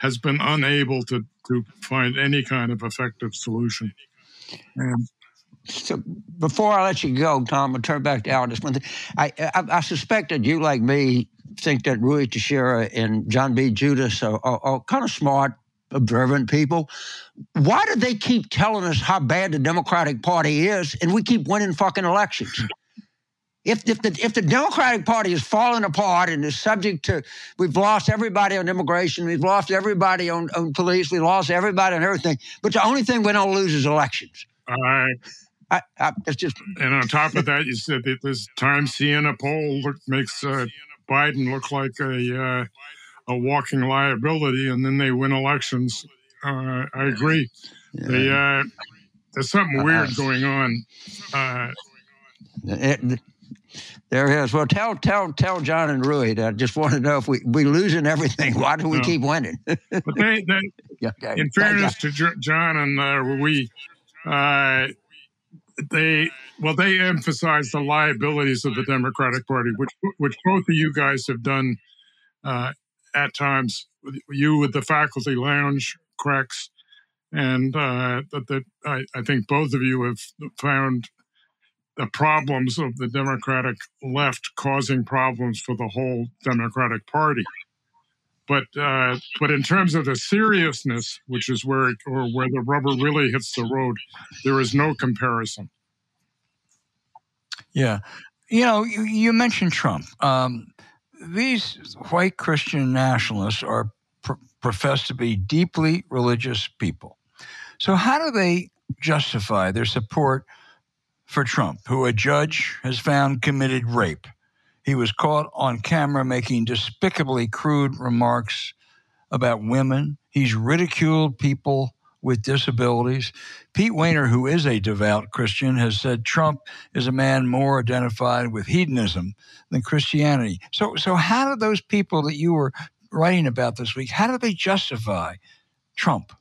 has been unable to, to find any kind of effective solution. And so before I let you go, Tom, I'll turn back to Aldous. One thing. I, I, I suspect that you, like me, think that Ruy Teixeira and John B. Judis are, are, are kind of smart, observant people. Why do they keep telling us how bad the Democratic Party is and we keep winning fucking elections? if, if, the, if the Democratic Party is falling apart and is subject to, we've lost everybody on immigration, we've lost everybody on, on police, we lost everybody on everything, but the only thing we don't lose is elections. I, I, I, it's just. And on top of that, you said that this Time Siena poll look, makes uh, Biden look like a uh, a walking liability, and then they win elections. Uh, I agree. Yeah. They, uh, there's something weird going on. Uh, it, there it is. Well, tell tell tell John and Ruy. I just want to know if we we losing everything. Why do we no. keep winning? but they, they okay. in fairness to John and uh, uh, they well they emphasize the liabilities of the Democratic Party, which which both of you guys have done uh, at times. You with the faculty lounge cracks, and uh, that, that I, I think both of you have found the problems of the Democratic left causing problems for the whole Democratic Party. But uh, but in terms of the seriousness, which is where it, or where the rubber really hits the road, there is no comparison. Yeah, you know, you, you mentioned Trump. Um, these white Christian nationalists are pr- to be deeply religious people. So how do they justify their support for Trump, who a judge has found committed rape. He was caught on camera making despicably crude remarks about women. He's ridiculed people with disabilities. Pete Wehner, who is a devout Christian, has said Trump is a man more identified with hedonism than Christianity. So, so how do those people that you were writing about this week, how do they justify Trump?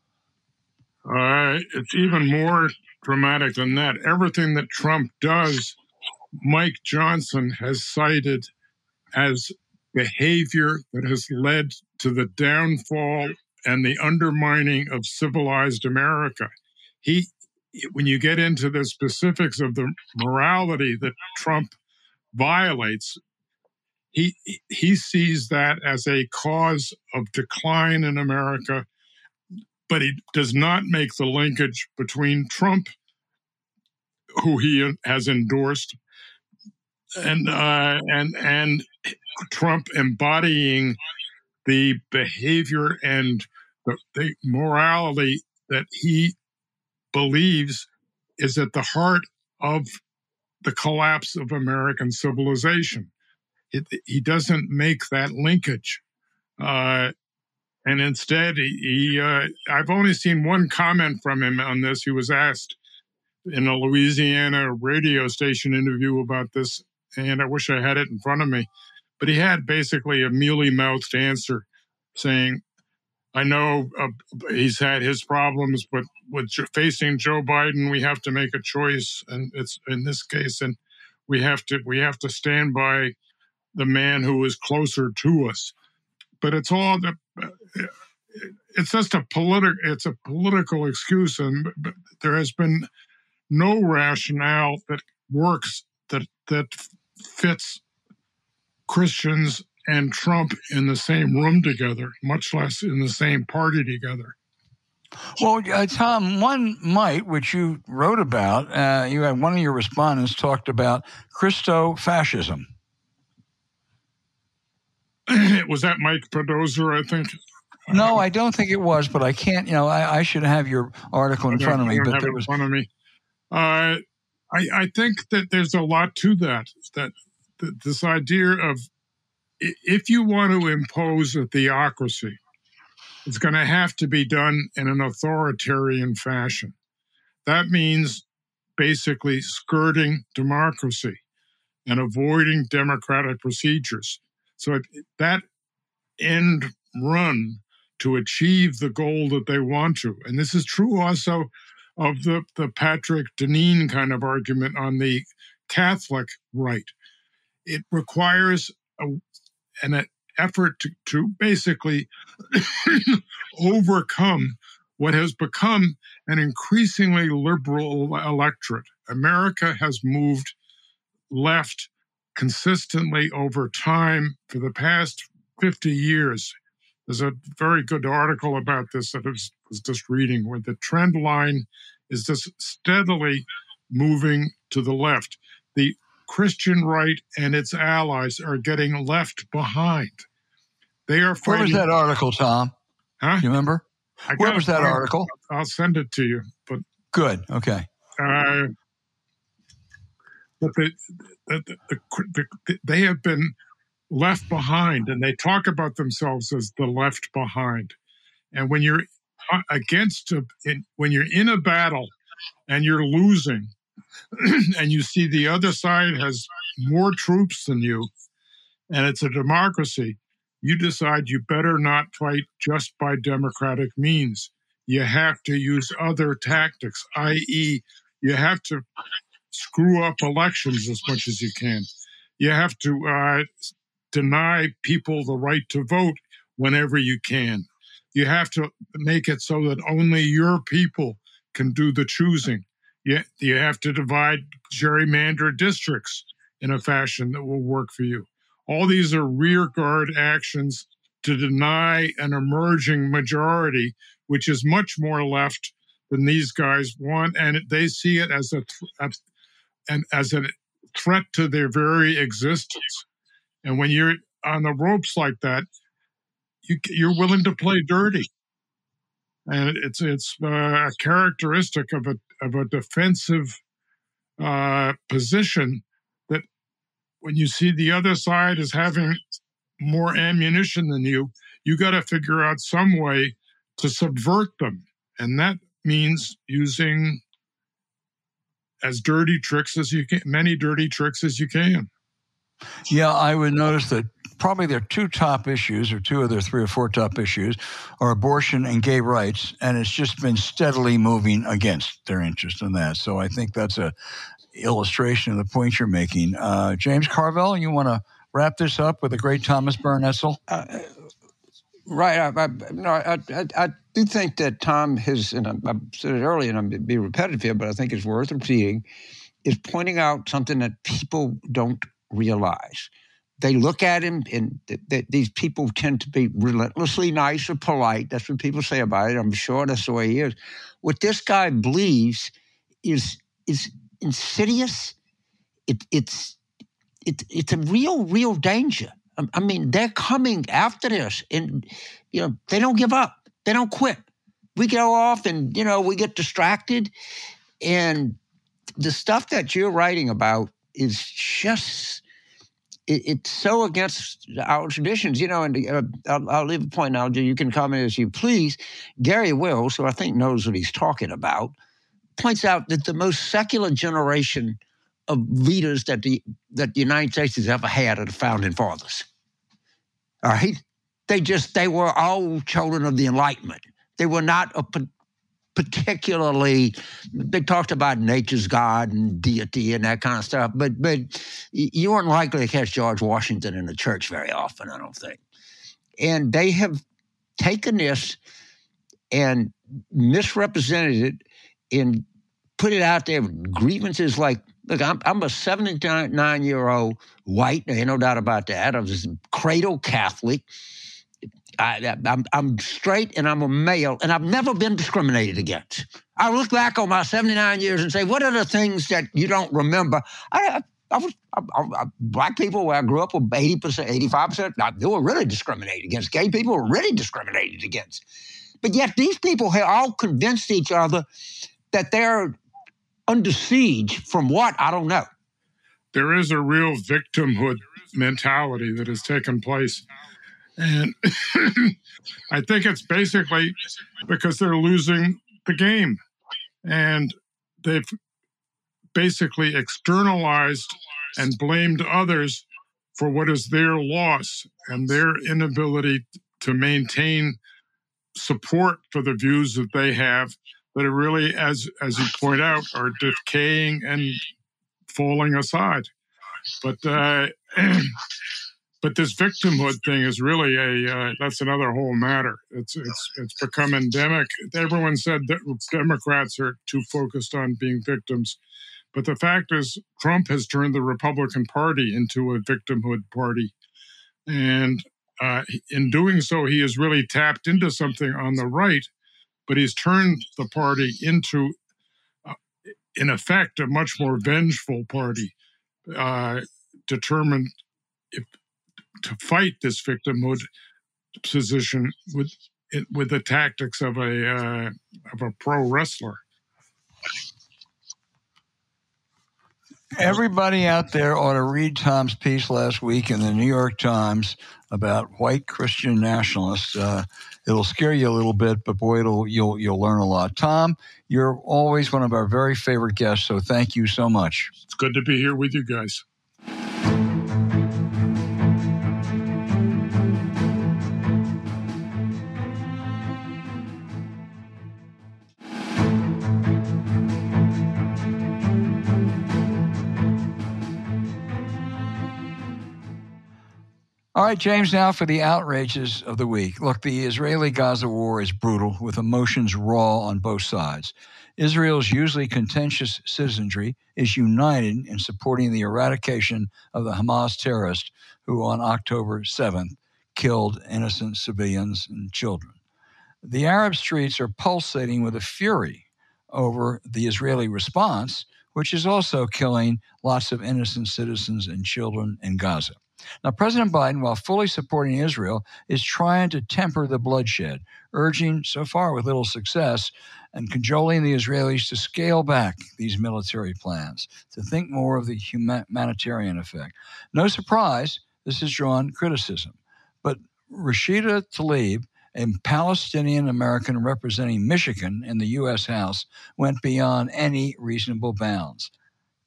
Uh, it's even more dramatic than that. Everything that Trump does, Mike Johnson has cited as behavior that has led to the downfall and the undermining of civilized America. He when you get into the specifics of the morality that Trump violates, he he sees that as a cause of decline in America, but he does not make the linkage between Trump, who he has endorsed, and uh, and and Trump embodying the behavior and the, the morality that he believes is at the heart of the collapse of American civilization. It, he doesn't make that linkage. Uh, and instead, he, he uh, I've only seen one comment from him on this. He was asked in a Louisiana radio station interview about this, and I wish I had it in front of me. But he had basically a mealy mouthed answer saying, I know uh, he's had his problems, but with facing Joe Biden, we have to make a choice, and it's in this case, and we have to we have to stand by the man who is closer to us. But it's all the uh, it's just a political it's a political excuse, and there has been no rationale that works that that fits Christians and Trump in the same room together, much less in the same party together. Well, uh, Tom, one might, which you wrote about, uh, you had one of your respondents talked about Christo fascism. was that Mike Pedozer, I think? No, I don't think it was, but I can't, you know, I, I should have your article in front of me. but there was... in front of me. Uh, I, I think that there's a lot to that, that, that this idea of if you want to impose a theocracy, it's going to have to be done in an authoritarian fashion. That means basically skirting democracy and avoiding democratic procedures. So that end run to achieve the goal that they want to, and this is true also of the, the Patrick Deneen kind of argument on the Catholic right. It requires a, an effort to, to basically overcome what has become an increasingly liberal electorate. America has moved left consistently over time for the past 50 years. There's a very good article about this that I was, was just reading, where the trend line is just steadily moving to the left. The Christian right and its allies are getting left behind. They are fighting. Where was that article, Tom? Huh? You remember? Where was that article? I'll send it to you. But good. Okay. Uh, but the, the, the, they have been left behind, and they talk about themselves as the left behind. And when you're against a, in, when you're in a battle and you're losing, and you see the other side has more troops than you, and it's a democracy, you decide you better not fight just by democratic means. You have to use other tactics, i.e., you have to screw up elections as much as you can. You have to uh, deny people the right to vote whenever you can. You have to make it so that only your people can do the choosing. You, you have to divide gerrymander districts in a fashion that will work for you. All these are rearguard actions to deny an emerging majority, which is much more left than these guys want, and they see it as a, a and as a threat to their very existence. And when you're on the ropes like that, you, you're willing to play dirty and it's it's uh, a characteristic of a of a defensive uh, position that when you see the other side is having more ammunition than you, you got to figure out some way to subvert them, and that means using as dirty tricks as you can, many dirty tricks as you can. Yeah, I would notice that probably their two top issues, or two of their three or four top issues, are abortion and gay rights, and it's just been steadily moving against their interest in that. So I think that's a illustration of the point you're making. Uh, James Carville, you want to wrap this up with the great Thomas Byrne Edsall? Uh, right. I, I, no, I, I, do think that Tom has, and I, I said it earlier, and I'm be repetitive here, but I think it's worth repeating, is pointing out something that people don't realize. They look at him, and th- th- these people tend to be relentlessly nice or polite. That's what people say about it. I'm sure that's the way he is. What this guy believes is is insidious. It, it's it, it's a real, real danger. I, I mean, they're coming after this, and you know they don't give up. They don't quit. We go off, and you know we get distracted, and the stuff that you're writing about is just it, it's so against our traditions, you know. And uh, I'll, I'll, leave a point now. You can comment as you please. Garry Wills, who I think knows what he's talking about, points out that the most secular generation of leaders that the that the United States has ever had are the founding fathers. All right, they just they were all children of the Enlightenment. They were not a particularly they talked about nature's god and deity and that kind of stuff but but you weren't likely to catch george washington in the church very often i don't think. And they have taken this and misrepresented it and put it out there grievances like look i'm, I'm a 79 year old white no doubt about that. I was a cradle catholic I, I'm, I'm straight and I'm a male, and I've never been discriminated against. I look back on my 79 years and say, what are the things that you don't remember? I, I was I, I, black people where I grew up were 80%, 85%. they were really discriminated against. Gay people were really discriminated against. But yet these people have all convinced each other that they're under siege from what? I don't know. There is a real victimhood mentality that has taken place and I think it's basically because they're losing the game. And they've basically externalized and blamed others for what is their loss and their inability to maintain support for the views that they have that are really, as as you point out, are decaying and falling aside. But uh, but this victimhood thing is really a uh, that's another whole matter. It's it's it's become endemic. Everyone said that Democrats are too focused on being victims, but the fact is Trump has turned the Republican Party into a victimhood party, and uh, in doing so, he has really tapped into something on the right, but he's turned the party into, uh, in effect, a much more vengeful party, uh, determined if to fight this victimhood position with with the tactics of a uh, of a pro wrestler. Everybody out there ought to read Tom's piece last week in the New York Times about white Christian nationalists. Uh, it'll scare you a little bit, but boy, it'll you'll you'll learn a lot. Tom, you're always one of our very favorite guests, so thank you so much. It's good to be here with you guys. All right, James, now for the outrages of the week. Look, the Israeli Gaza war is brutal, with emotions raw on both sides. Israel's usually contentious citizenry is united in supporting the eradication of the Hamas terrorists who, on October 7th, killed innocent civilians and children. The Arab streets are pulsating with a fury over the Israeli response, which is also killing lots of innocent citizens and children in Gaza. Now, President Biden, while fully supporting Israel, is trying to temper the bloodshed, urging, so far with little success, and cajoling the Israelis to scale back these military plans, to think more of the humanitarian effect. No surprise, this has drawn criticism. But Rashida Tlaib, a Palestinian American representing Michigan in the U.S. House, went beyond any reasonable bounds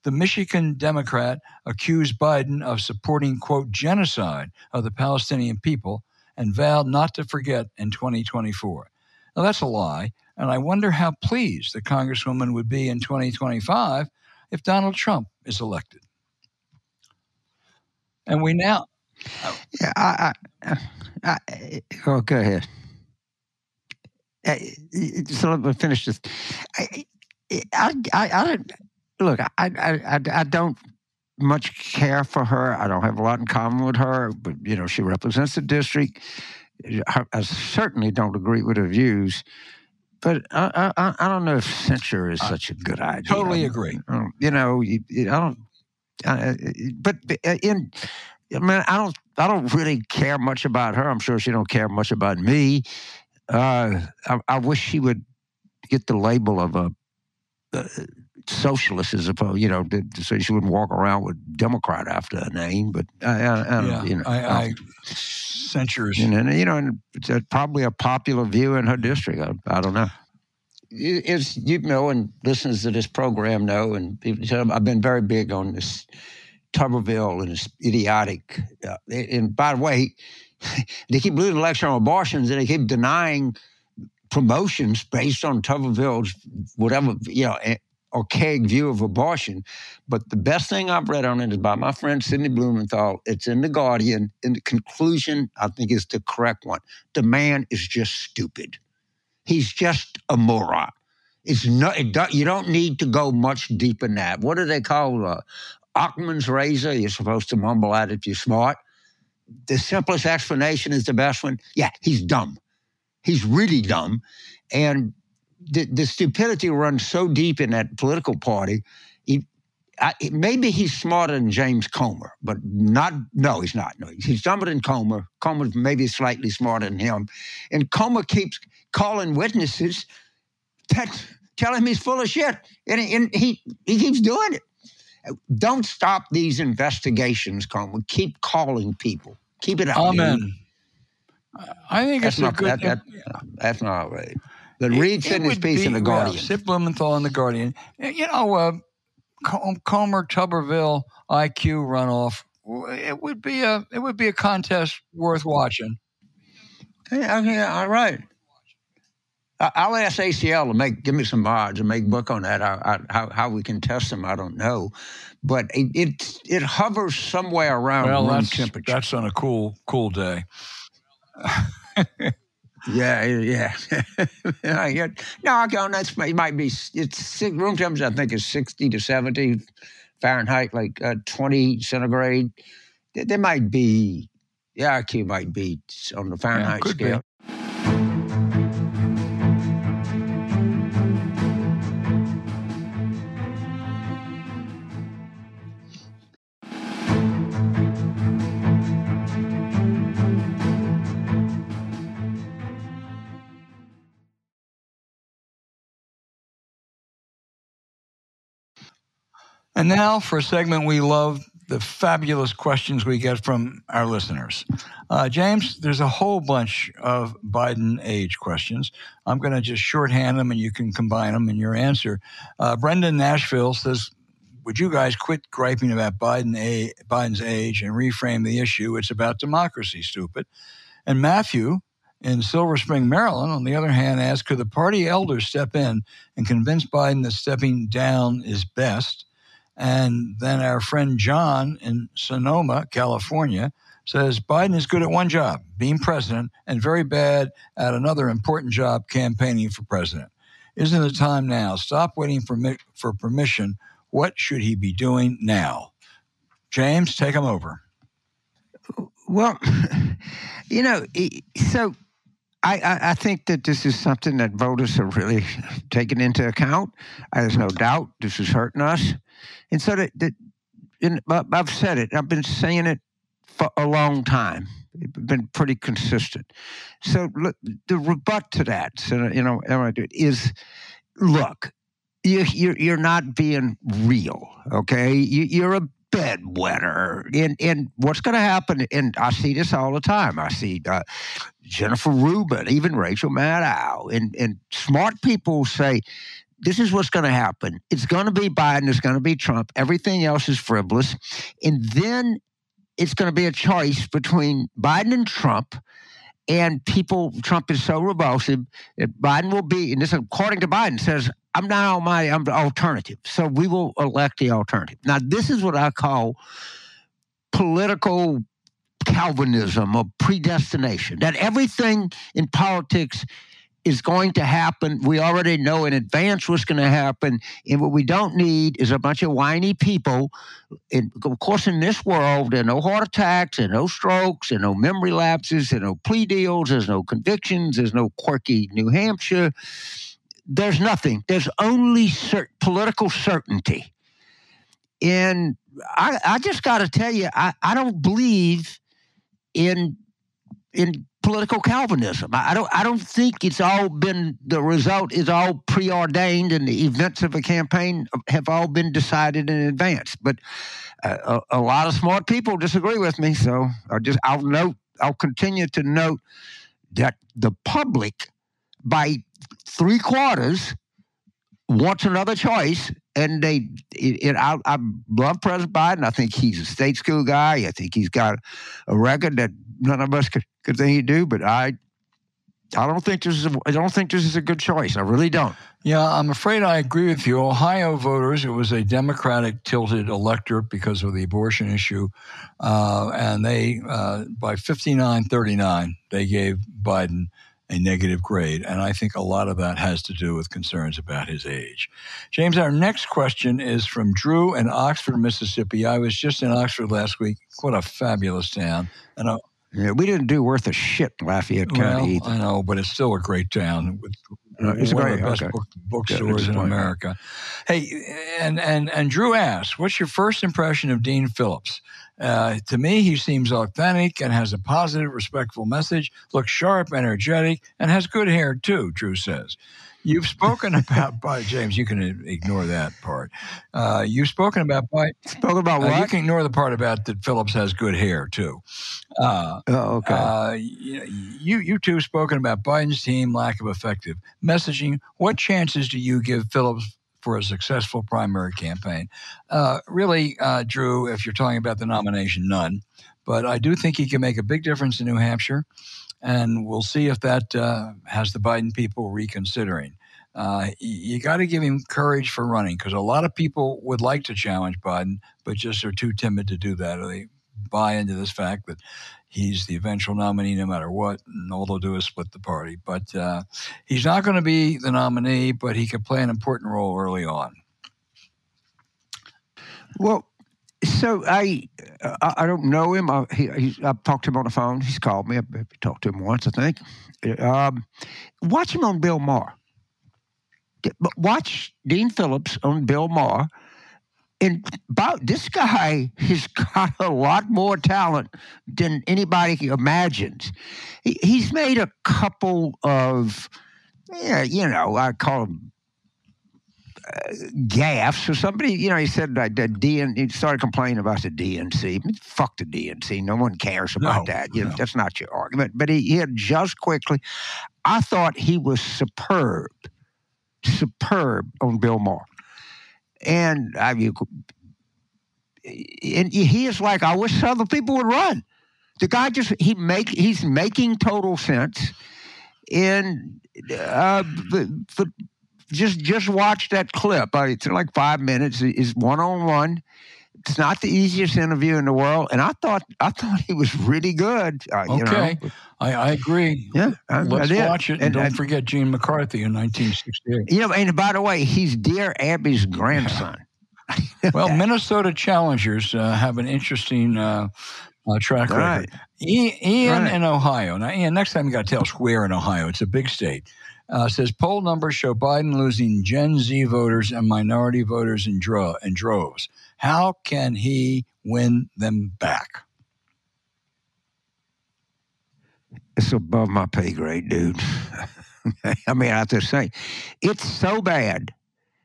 the Michigan Democrat accused Biden of supporting, quote, genocide of the Palestinian people and vowed not to forget in 2024. Now, that's a lie, and I wonder how pleased the Congresswoman would be in 2025 if Donald Trump is elected. And we now. Yeah, I, I, I, oh, go ahead. so let me finish this. I, I, I, I look. I, I, I don't much care for her. I don't have a lot in common with her, but you know, she represents the district. I certainly don't agree with her views, but I, I, I don't know if censure is such a good idea. Totally agree. You know, I don't. Uh, but in, I mean, I don't. I don't really care much about her. I'm sure she don't care much about me. Uh, I, I, wish she would get the label of a, a socialist as opposed, you know, to, to, so she wouldn't walk around with Democrat after her name. But I, I, I yeah, you know, I, I censures. And, and, you know, and it's probably a popular view in her district. I, I don't know. It's you know, and listeners to this program know, and people tell I've been very big on this Tuberville and this idiotic. Uh, and by the way, they keep losing election on abortions, and they keep denying promotions based on Tuberville's whatever you know archaic view of abortion. But the best thing I've read on it is by my friend Sidney Blumenthal. It's in The Guardian. And the conclusion, I think, is the correct one. The man is just stupid. He's just a moron. It's not, it do, you don't need to go much deeper than that. What do they call uh, Occam's razor? You're supposed to mumble at if you're smart. The simplest explanation is the best one. Yeah, he's dumb. He's really dumb. And the, the stupidity runs so deep in that political party. He, I, maybe he's smarter than James Comer, but not. No, he's not. No, he's dumber than Comer. Comer's maybe slightly smarter than him, and Comer keeps calling witnesses that tell him he's full of shit, and, and he he keeps doing it. Don't stop these investigations, Comer. Keep calling people. Keep it up. Amen. I think that's it's not, a good. That, that, that's not right. But Reed said his piece in the Guardian. Well, Sid Blumenthal in the Guardian. You know, uh, Comer Tuberville IQ runoff. It would be a it would be a contest worth watching. Yeah, yeah, all right. I'll ask ACL to make give me some odds and make book on that. I, how how we can test them, I don't know, but it it, it hovers somewhere around well, room that's, temperature. That's on a cool cool day. Yeah, yeah. yeah. no, okay, that's it might be it's room temperature. I think is sixty to seventy Fahrenheit, like uh, twenty centigrade. There might be, yeah, IQ might be on the Fahrenheit yeah, scale. And now for a segment we love the fabulous questions we get from our listeners. Uh, James, there's a whole bunch of Biden age questions. I'm going to just shorthand them and you can combine them in your answer. Uh, Brendan Nashville says, Would you guys quit griping about Biden a- Biden's age and reframe the issue? It's about democracy, stupid. And Matthew in Silver Spring, Maryland, on the other hand, asks, Could the party elders step in and convince Biden that stepping down is best? And then our friend John in Sonoma, California, says Biden is good at one job, being president, and very bad at another important job, campaigning for president. Isn't it time now? Stop waiting for, for permission. What should he be doing now? James, take him over. Well, you know, so I, I, think that this is something that voters have really taken into account. There's no doubt this is hurting us. And so that, that in, I've said it, I've been saying it for a long time. It's been pretty consistent. So look, the rebut to that, so, you know, is look, you, you're, you're not being real, okay? You, you're a bedwetter. And, and what's going to happen, and I see this all the time. I see uh, Jennifer Rubin, even Rachel Maddow, and, and smart people say, this is what's going to happen. It's going to be Biden. It's going to be Trump. Everything else is frivolous. And then it's going to be a choice between Biden and Trump. And people, Trump is so repulsive that Biden will be, and this according to Biden says, I'm not on my, I'm the alternative. So we will elect the alternative. Now, this is what I call political Calvinism or predestination, that everything in politics is going to happen. We already know in advance what's going to happen. And what we don't need is a bunch of whiny people. And of course, in this world, there are no heart attacks, and no strokes, and no memory lapses, and no plea deals, there's no convictions, there's no quirky New Hampshire. There's nothing. There's only political certainty. And I, I just got to tell you, I, I don't believe in in political Calvinism. I don't I don't think it's all been the result is all preordained and the events of a campaign have all been decided in advance. But uh, a, a, lot of smart people disagree with me, so I just I'll note I'll continue to note that the public by three quarters wants another choice and they it, it, I, I love President Biden. I think he's a state school guy. I think he's got a record that none of us could, could think he'd do. But I, I don't think this is. A, I don't think this is a good choice. I really don't. Yeah, I'm afraid I agree with you. Ohio voters, it was a Democratic tilted electorate because of the abortion issue, uh, and they uh, by 59-39 they gave Biden a negative grade. And I think a lot of that has to do with concerns about his age. James, our next question is from Drew in Oxford, Mississippi. I was just in Oxford last week. What a fabulous town. And I, yeah, we didn't do worth a shit in Lafayette County well, I know, but it's still a great town. With, uh, it's one great, of the best okay. book, bookstores yeah, in America. Hey, and, and, and Drew asks, what's your first impression of Dean Phillips? Uh, to me, he seems authentic and has a positive, respectful message, looks sharp, energetic, and has good hair too, Drew says. You've spoken about by James. You can ignore that part. Uh, you've spoken about by spoken about what? Uh, you can ignore the part about that Phillips has good hair too. Uh, oh, okay. Uh, you you two spoken about Biden's team lack of effective messaging. What chances do you give Phillips for a successful primary campaign. Uh, really, uh, Drew, if you're talking about the nomination, none. But I do think he can make a big difference in New Hampshire, and we'll see if that uh, has the Biden people reconsidering. Uh, you got to give him courage for running because a lot of people would like to challenge Biden, but just are too timid to do that, or they buy into this fact that he's the eventual nominee no matter what, and all they'll do is split the party. But uh, he's not going to be the nominee, but he could play an important role early on. Well, so I I, don't know him. I, he, I've talked to him on the phone. He's called me. I've talked to him once, I think. Um, watch him on Bill Maher. Watch Dean Phillips on Bill Maher and about this guy has got a lot more talent than anybody imagines. He, he's made a couple of, yeah, you know, I call them uh, gaffes or somebody, you know, he said that the DN, he started complaining about the DNC. Fuck the DNC. No one cares about no, that. You know, that's not your argument. But he, he had just quickly, I thought he was superb, superb on Bill Maher and I mean, and he is like, I wish other people would run. The guy just he make he's making total sense, and uh, the just just watch that clip. Uh, it's like five minutes. Is one on one. It's not the easiest interview in the world, and I thought I thought he was really good. Uh, okay, you know? I, I, agree. Yeah, I, let's watch it, and, and don't and, forget Gene McCarthy in 1968. You know, and by the way, he's dear Abby's grandson. well, Minnesota Challengers uh, have an interesting uh, uh, track right. record. Ian right. in Ohio. Now, Ian, next time you got to tell us where in Ohio. It's a big state. Uh, says poll numbers show Biden losing Gen Z voters and minority voters in, dro- in droves. How can he win them back? It's above my pay grade, dude. I mean, I to say, it's so bad.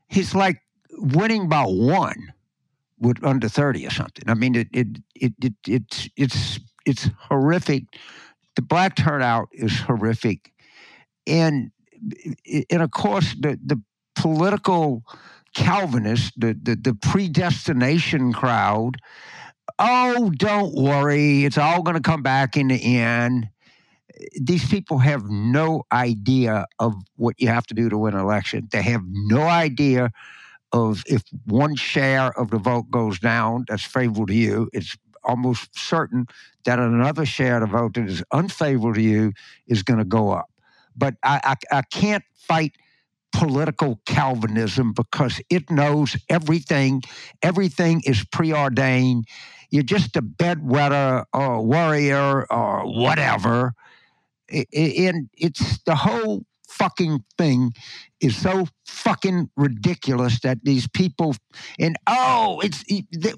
He's like winning by one with under 30 or something. I mean, it, it, it, it, it's, it's, it's horrific. The black turnout is horrific. And, and of course, the, the political Calvinists, the, the, the predestination crowd, oh, don't worry, it's all going to come back in the end. These people have no idea of what you have to do to win an election. They have no idea of if one share of the vote goes down that's favorable to you, it's almost certain that another share of the vote that is unfavorable to you is going to go up. but I, I, I can't fight political Calvinism because it knows everything. Everything is preordained. You're just a bedwetter or warrior or whatever. And it's the whole fucking thing is so fucking ridiculous that these people and oh it's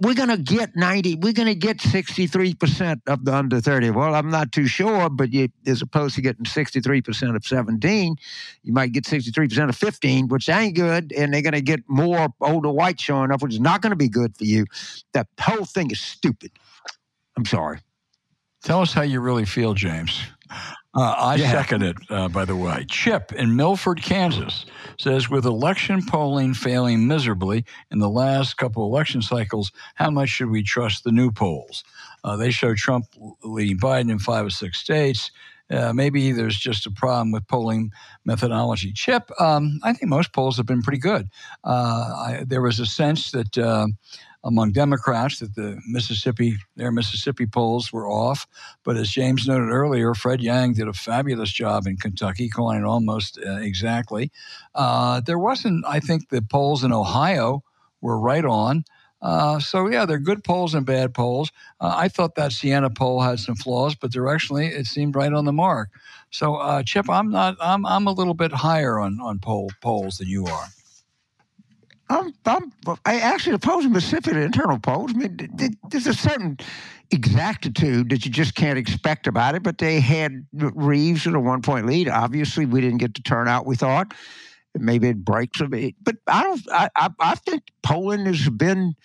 we're going to get 90 we're going to get 63% of the under 30 well i'm not too sure but you, as opposed to getting 63% of 17 you might get 63% of 15 which ain't good and they're going to get more older whites showing up which is not going to be good for you. That whole thing is stupid. I'm sorry. Tell us how you really feel james uh, I yeah. second it, uh, by the way. Chip in Milford, Kansas says With election polling failing miserably in the last couple election cycles, how much should we trust the new polls? Uh, they show Trump leading Biden in five or six states. Uh, maybe there's just a problem with polling methodology. Chip, um, I think most polls have been pretty good. Uh, I, there was a sense that uh, among Democrats that the Mississippi, their Mississippi polls were off. But as James noted earlier, Fred Yang did a fabulous job in Kentucky, calling it almost uh, exactly. Uh, there wasn't, I think, the polls in Ohio were right on. Uh, so yeah, they're good polls and bad polls. Uh, I thought that Siena poll had some flaws, but directionally it seemed right on the mark. So uh, Chip, I'm not. I'm I'm a little bit higher on on poll polls than you are. I'm, I'm, I actually oppose Mississippi internal polls. I mean, there's a certain exactitude that you just can't expect about it. But they had Reeves in a one point lead. Obviously, we didn't get the turnout we thought. Maybe it breaks a bit, but I don't. I, I, I think polling has been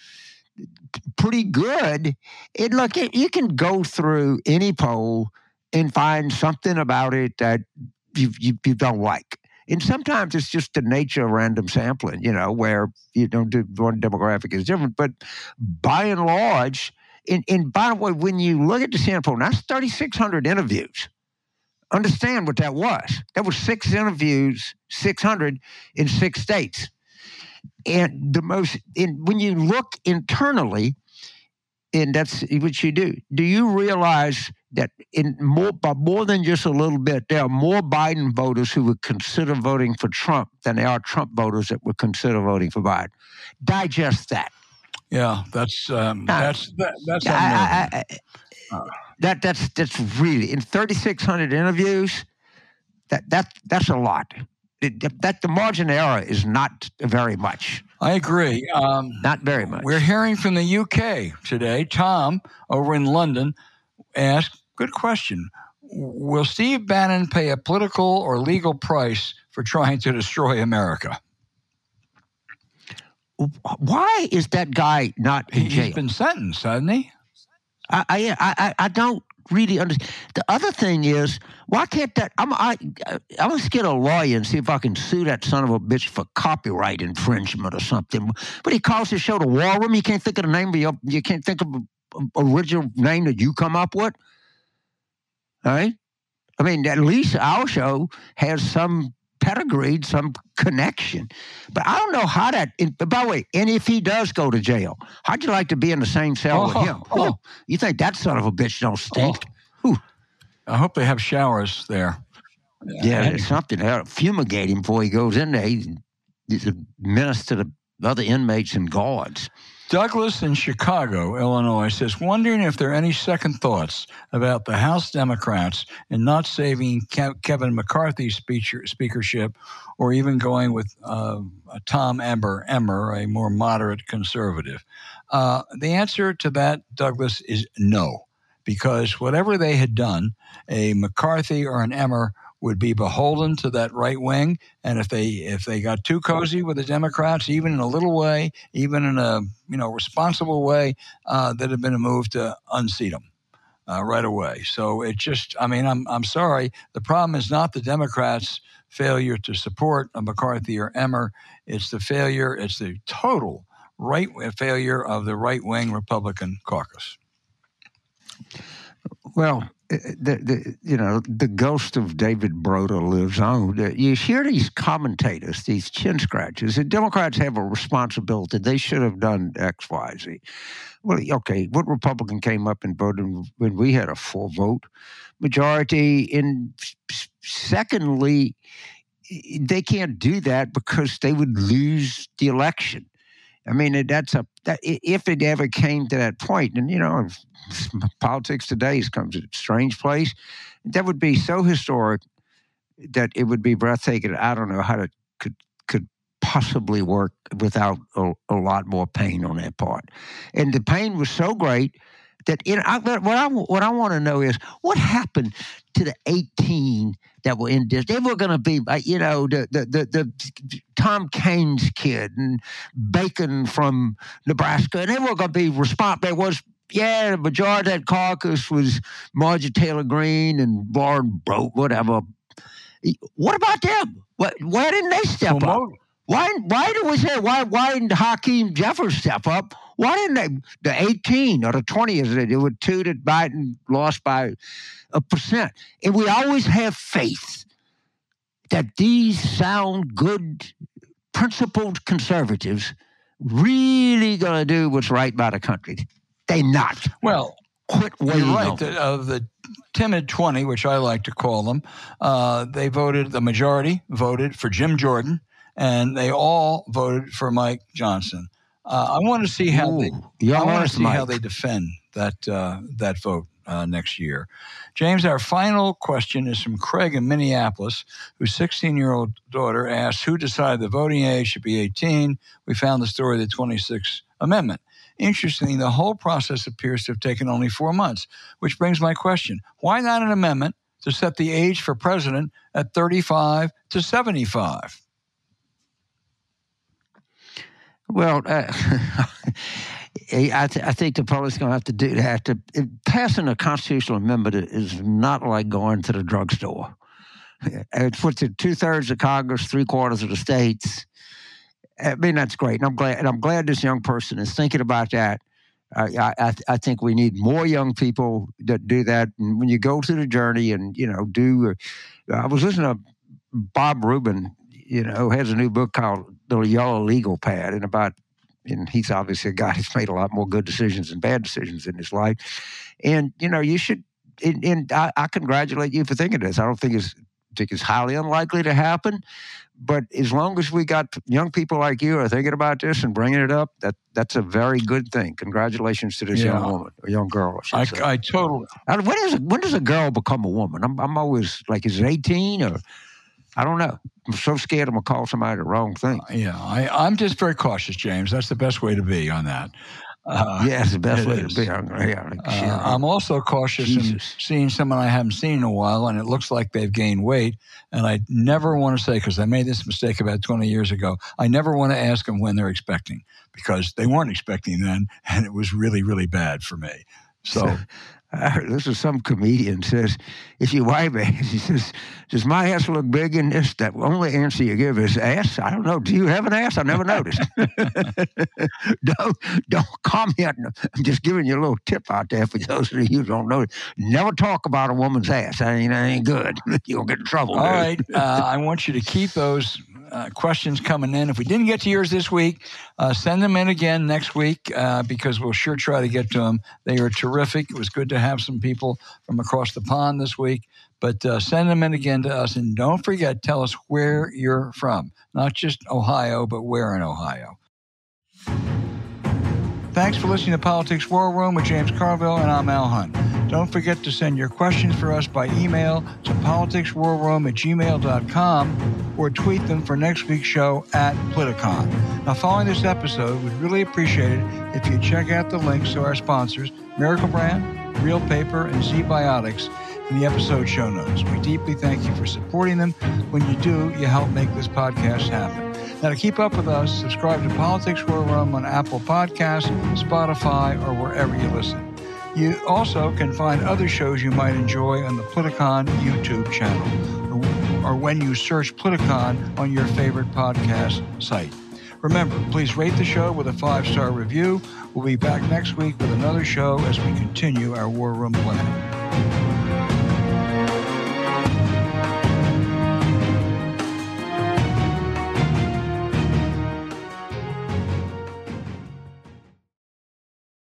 pretty good. It look, it, you can go through any poll and find something about it that you, you, you don't like. And sometimes it's just the nature of random mm-hmm. sampling, you know, where you know one demographic is different. But by and large, and, and by the way, when you look at the sample, that's 3,600 interviews. Understand what that was. That was six interviews, 600 in six states. And the most, and when you look internally, and that's what you do, do you realize that in more by more than just a little bit, there are more Biden voters who would consider voting for Trump than there are Trump voters that would consider voting for Biden. Digest that. Yeah, that's um, now, that's that, that's I, I, I, uh, that that's that's really in 3,600 interviews. That that that's a lot. It, that the margin error is not very much. I agree. Um, not very much. We're hearing from the UK today. Tom over in London asked Good question. Will Steve Bannon pay a political or legal price for trying to destroy America? Why is that guy not in jail? He's been sentenced, hasn't he? I, I, I, I don't really understand. The other thing is, why can't that? I'm I, I'm gonna get a lawyer and see if I can sue that son of a bitch for copyright infringement or something. But he calls his show the War Room. You can't think of the name of your, you can't think of original name that you come up with. Right? I mean, at least our show has some pedigree, some connection. But I don't know how that. by the way, and if he does go to jail, how'd you like to be in the same cell oh, with him? Oh. You think that son of a bitch don't stink? Oh. I hope they have showers there. Yeah, there's something. They'll fumigate him before he goes in there. He's, he's a menace to the other inmates and guards. Douglas in Chicago, Illinois says, wondering if there are any second thoughts about the House Democrats in not saving Ke- Kevin McCarthy's speaker- speakership or even going with uh, Tom Emmer, Emmer, a more moderate conservative. Uh, the answer to that, Douglas, is no, because whatever they had done, a McCarthy or an Emmer would be beholden to that right wing. And if they if they got too cozy with the Democrats, even in a little way, even in a you know responsible way, uh, that have been a move to unseat them. Uh, right away. So it just, I mean, I'm, I'm sorry. The problem is not the Democrats' failure to support McCarthy or Emmer. It's the failure, it's the total right failure of the right wing Republican caucus. Well, the, the you know the ghost of David Broder lives on. You hear these commentators, these chin scratches. The Democrats have a responsibility. They should have done X, Y, Z. Well, okay, what Republican came up and voted when we had a full vote majority? And secondly, they can't do that because they would lose the election. I mean, that's a that if it ever came to that point, and you know, politics today has come to a strange place. That would be so historic that it would be breathtaking. I don't know how to could could possibly work without a, a lot more pain on that part. And the pain was so great that in I, what I what I want to know is what happened to the 18 that were in this. They were going to be, uh, you know, the, the the the Tom Kean's kid and Bacon from Nebraska, and they were going to be responsible. There was. Yeah, the majority of that caucus was Marjorie Taylor Greene and Lauren Broke, whatever. What about them? What, why didn't they step well, up? Why why do we say why why didn't Hakeem Jeffries step up? Why didn't they the 18 or the 20 is it? It were two that Biden lost by a percent. And we always have faith that these sound good principled conservatives really gonna do what's right by the country. They not. Well, quit waiting. You're right. The, of the timid 20, which I like to call them, uh, they voted, the majority voted for Jim Jordan and they all voted for Mike Johnson. Uh, I want to see how Ooh, they. I want to see Mike. how they defend that uh, that vote uh, next year. James, our final question is from Craig in Minneapolis, whose 16 year old daughter asked who decided the voting age should be 18. We found the story of the 26th Amendment. Interestingly, the whole process appears to have taken only four months, which brings my question why not an amendment to set the age for president at 35 to 75? Well, uh, I, th- I, think the public's going to have to do that. To, passing a constitutional amendment is not like going to the drugstore. It puts it two thirds of Congress, three quarters of the states. I mean, that's great, and I'm glad. And I'm glad this young person is thinking about that. I, I, I think we need more young people that do that. And when you go through the journey and you know do, uh, I was listening to Bob Rubin. You know, has a new book called the yellow legal pad and about and he's obviously a guy who's made a lot more good decisions than bad decisions in his life. And you know, you should. And, and I, I, congratulate you for thinking this. I don't think it's think it's highly unlikely to happen, but as long as we got young people like you are thinking about this and bringing it up, that that's a very good thing. Congratulations to this yeah. young woman, a young girl. I, I, I totally. When is when does a girl become a woman? I'm I'm always like, is it 18 or? I don't know. I'm so scared I'm gonna call somebody the wrong thing. Uh, yeah, I, am just very cautious, James. That's the best way to be on that. Uh, yeah, it's the best way is. to be. Yeah, uh, I'm also cautious Jesus. in seeing someone I haven't seen in a while, and it looks like they've gained weight. And I never want to say because I made this mistake about 20 years ago. I never want to ask them when they're expecting because they weren't expecting then, and it was really, really bad for me. So I heard this is some comedian says, if you wife he says, does my ass look big in this? That only answer you give is ass. I don't know. Do you have an ass? I never noticed. don't don't comment. I'm just giving you a little tip out there for those of you who don't know. Never talk about a woman's ass. That ain't, that ain't good. You'll get in trouble. All right. Uh, I want you to keep those uh, questions coming in. If we didn't get to yours this week, uh, send them in again next week uh, because we'll sure try to get to them. They are terrific. It was good to have some people from across the pond this week, but uh, send them in again to us. And don't forget, tell us where you're from, not just Ohio, but where in Ohio. Thanks for listening to Politics War Room with James Carville, and I'm Al Hunt. Don't forget to send your questions for us by email to politicswarroom at gmail.com or tweet them for next week's show at Politicon. Now, following this episode, we'd really appreciate it if you check out the links to our sponsors, Miracle Brand, Reel Paper, and Zbiotics in the episode show notes. We deeply thank you for supporting them. When you do, you help make this podcast happen. Now, to keep up with us, subscribe to Politics War Room on Apple Podcasts, Spotify, or wherever you listen. You also can find other shows you might enjoy on the Politicon YouTube channel or, when you search Politicon on your favorite podcast site. Remember, please rate the show with a five star review. We'll be back next week with another show as we continue our War Room planning.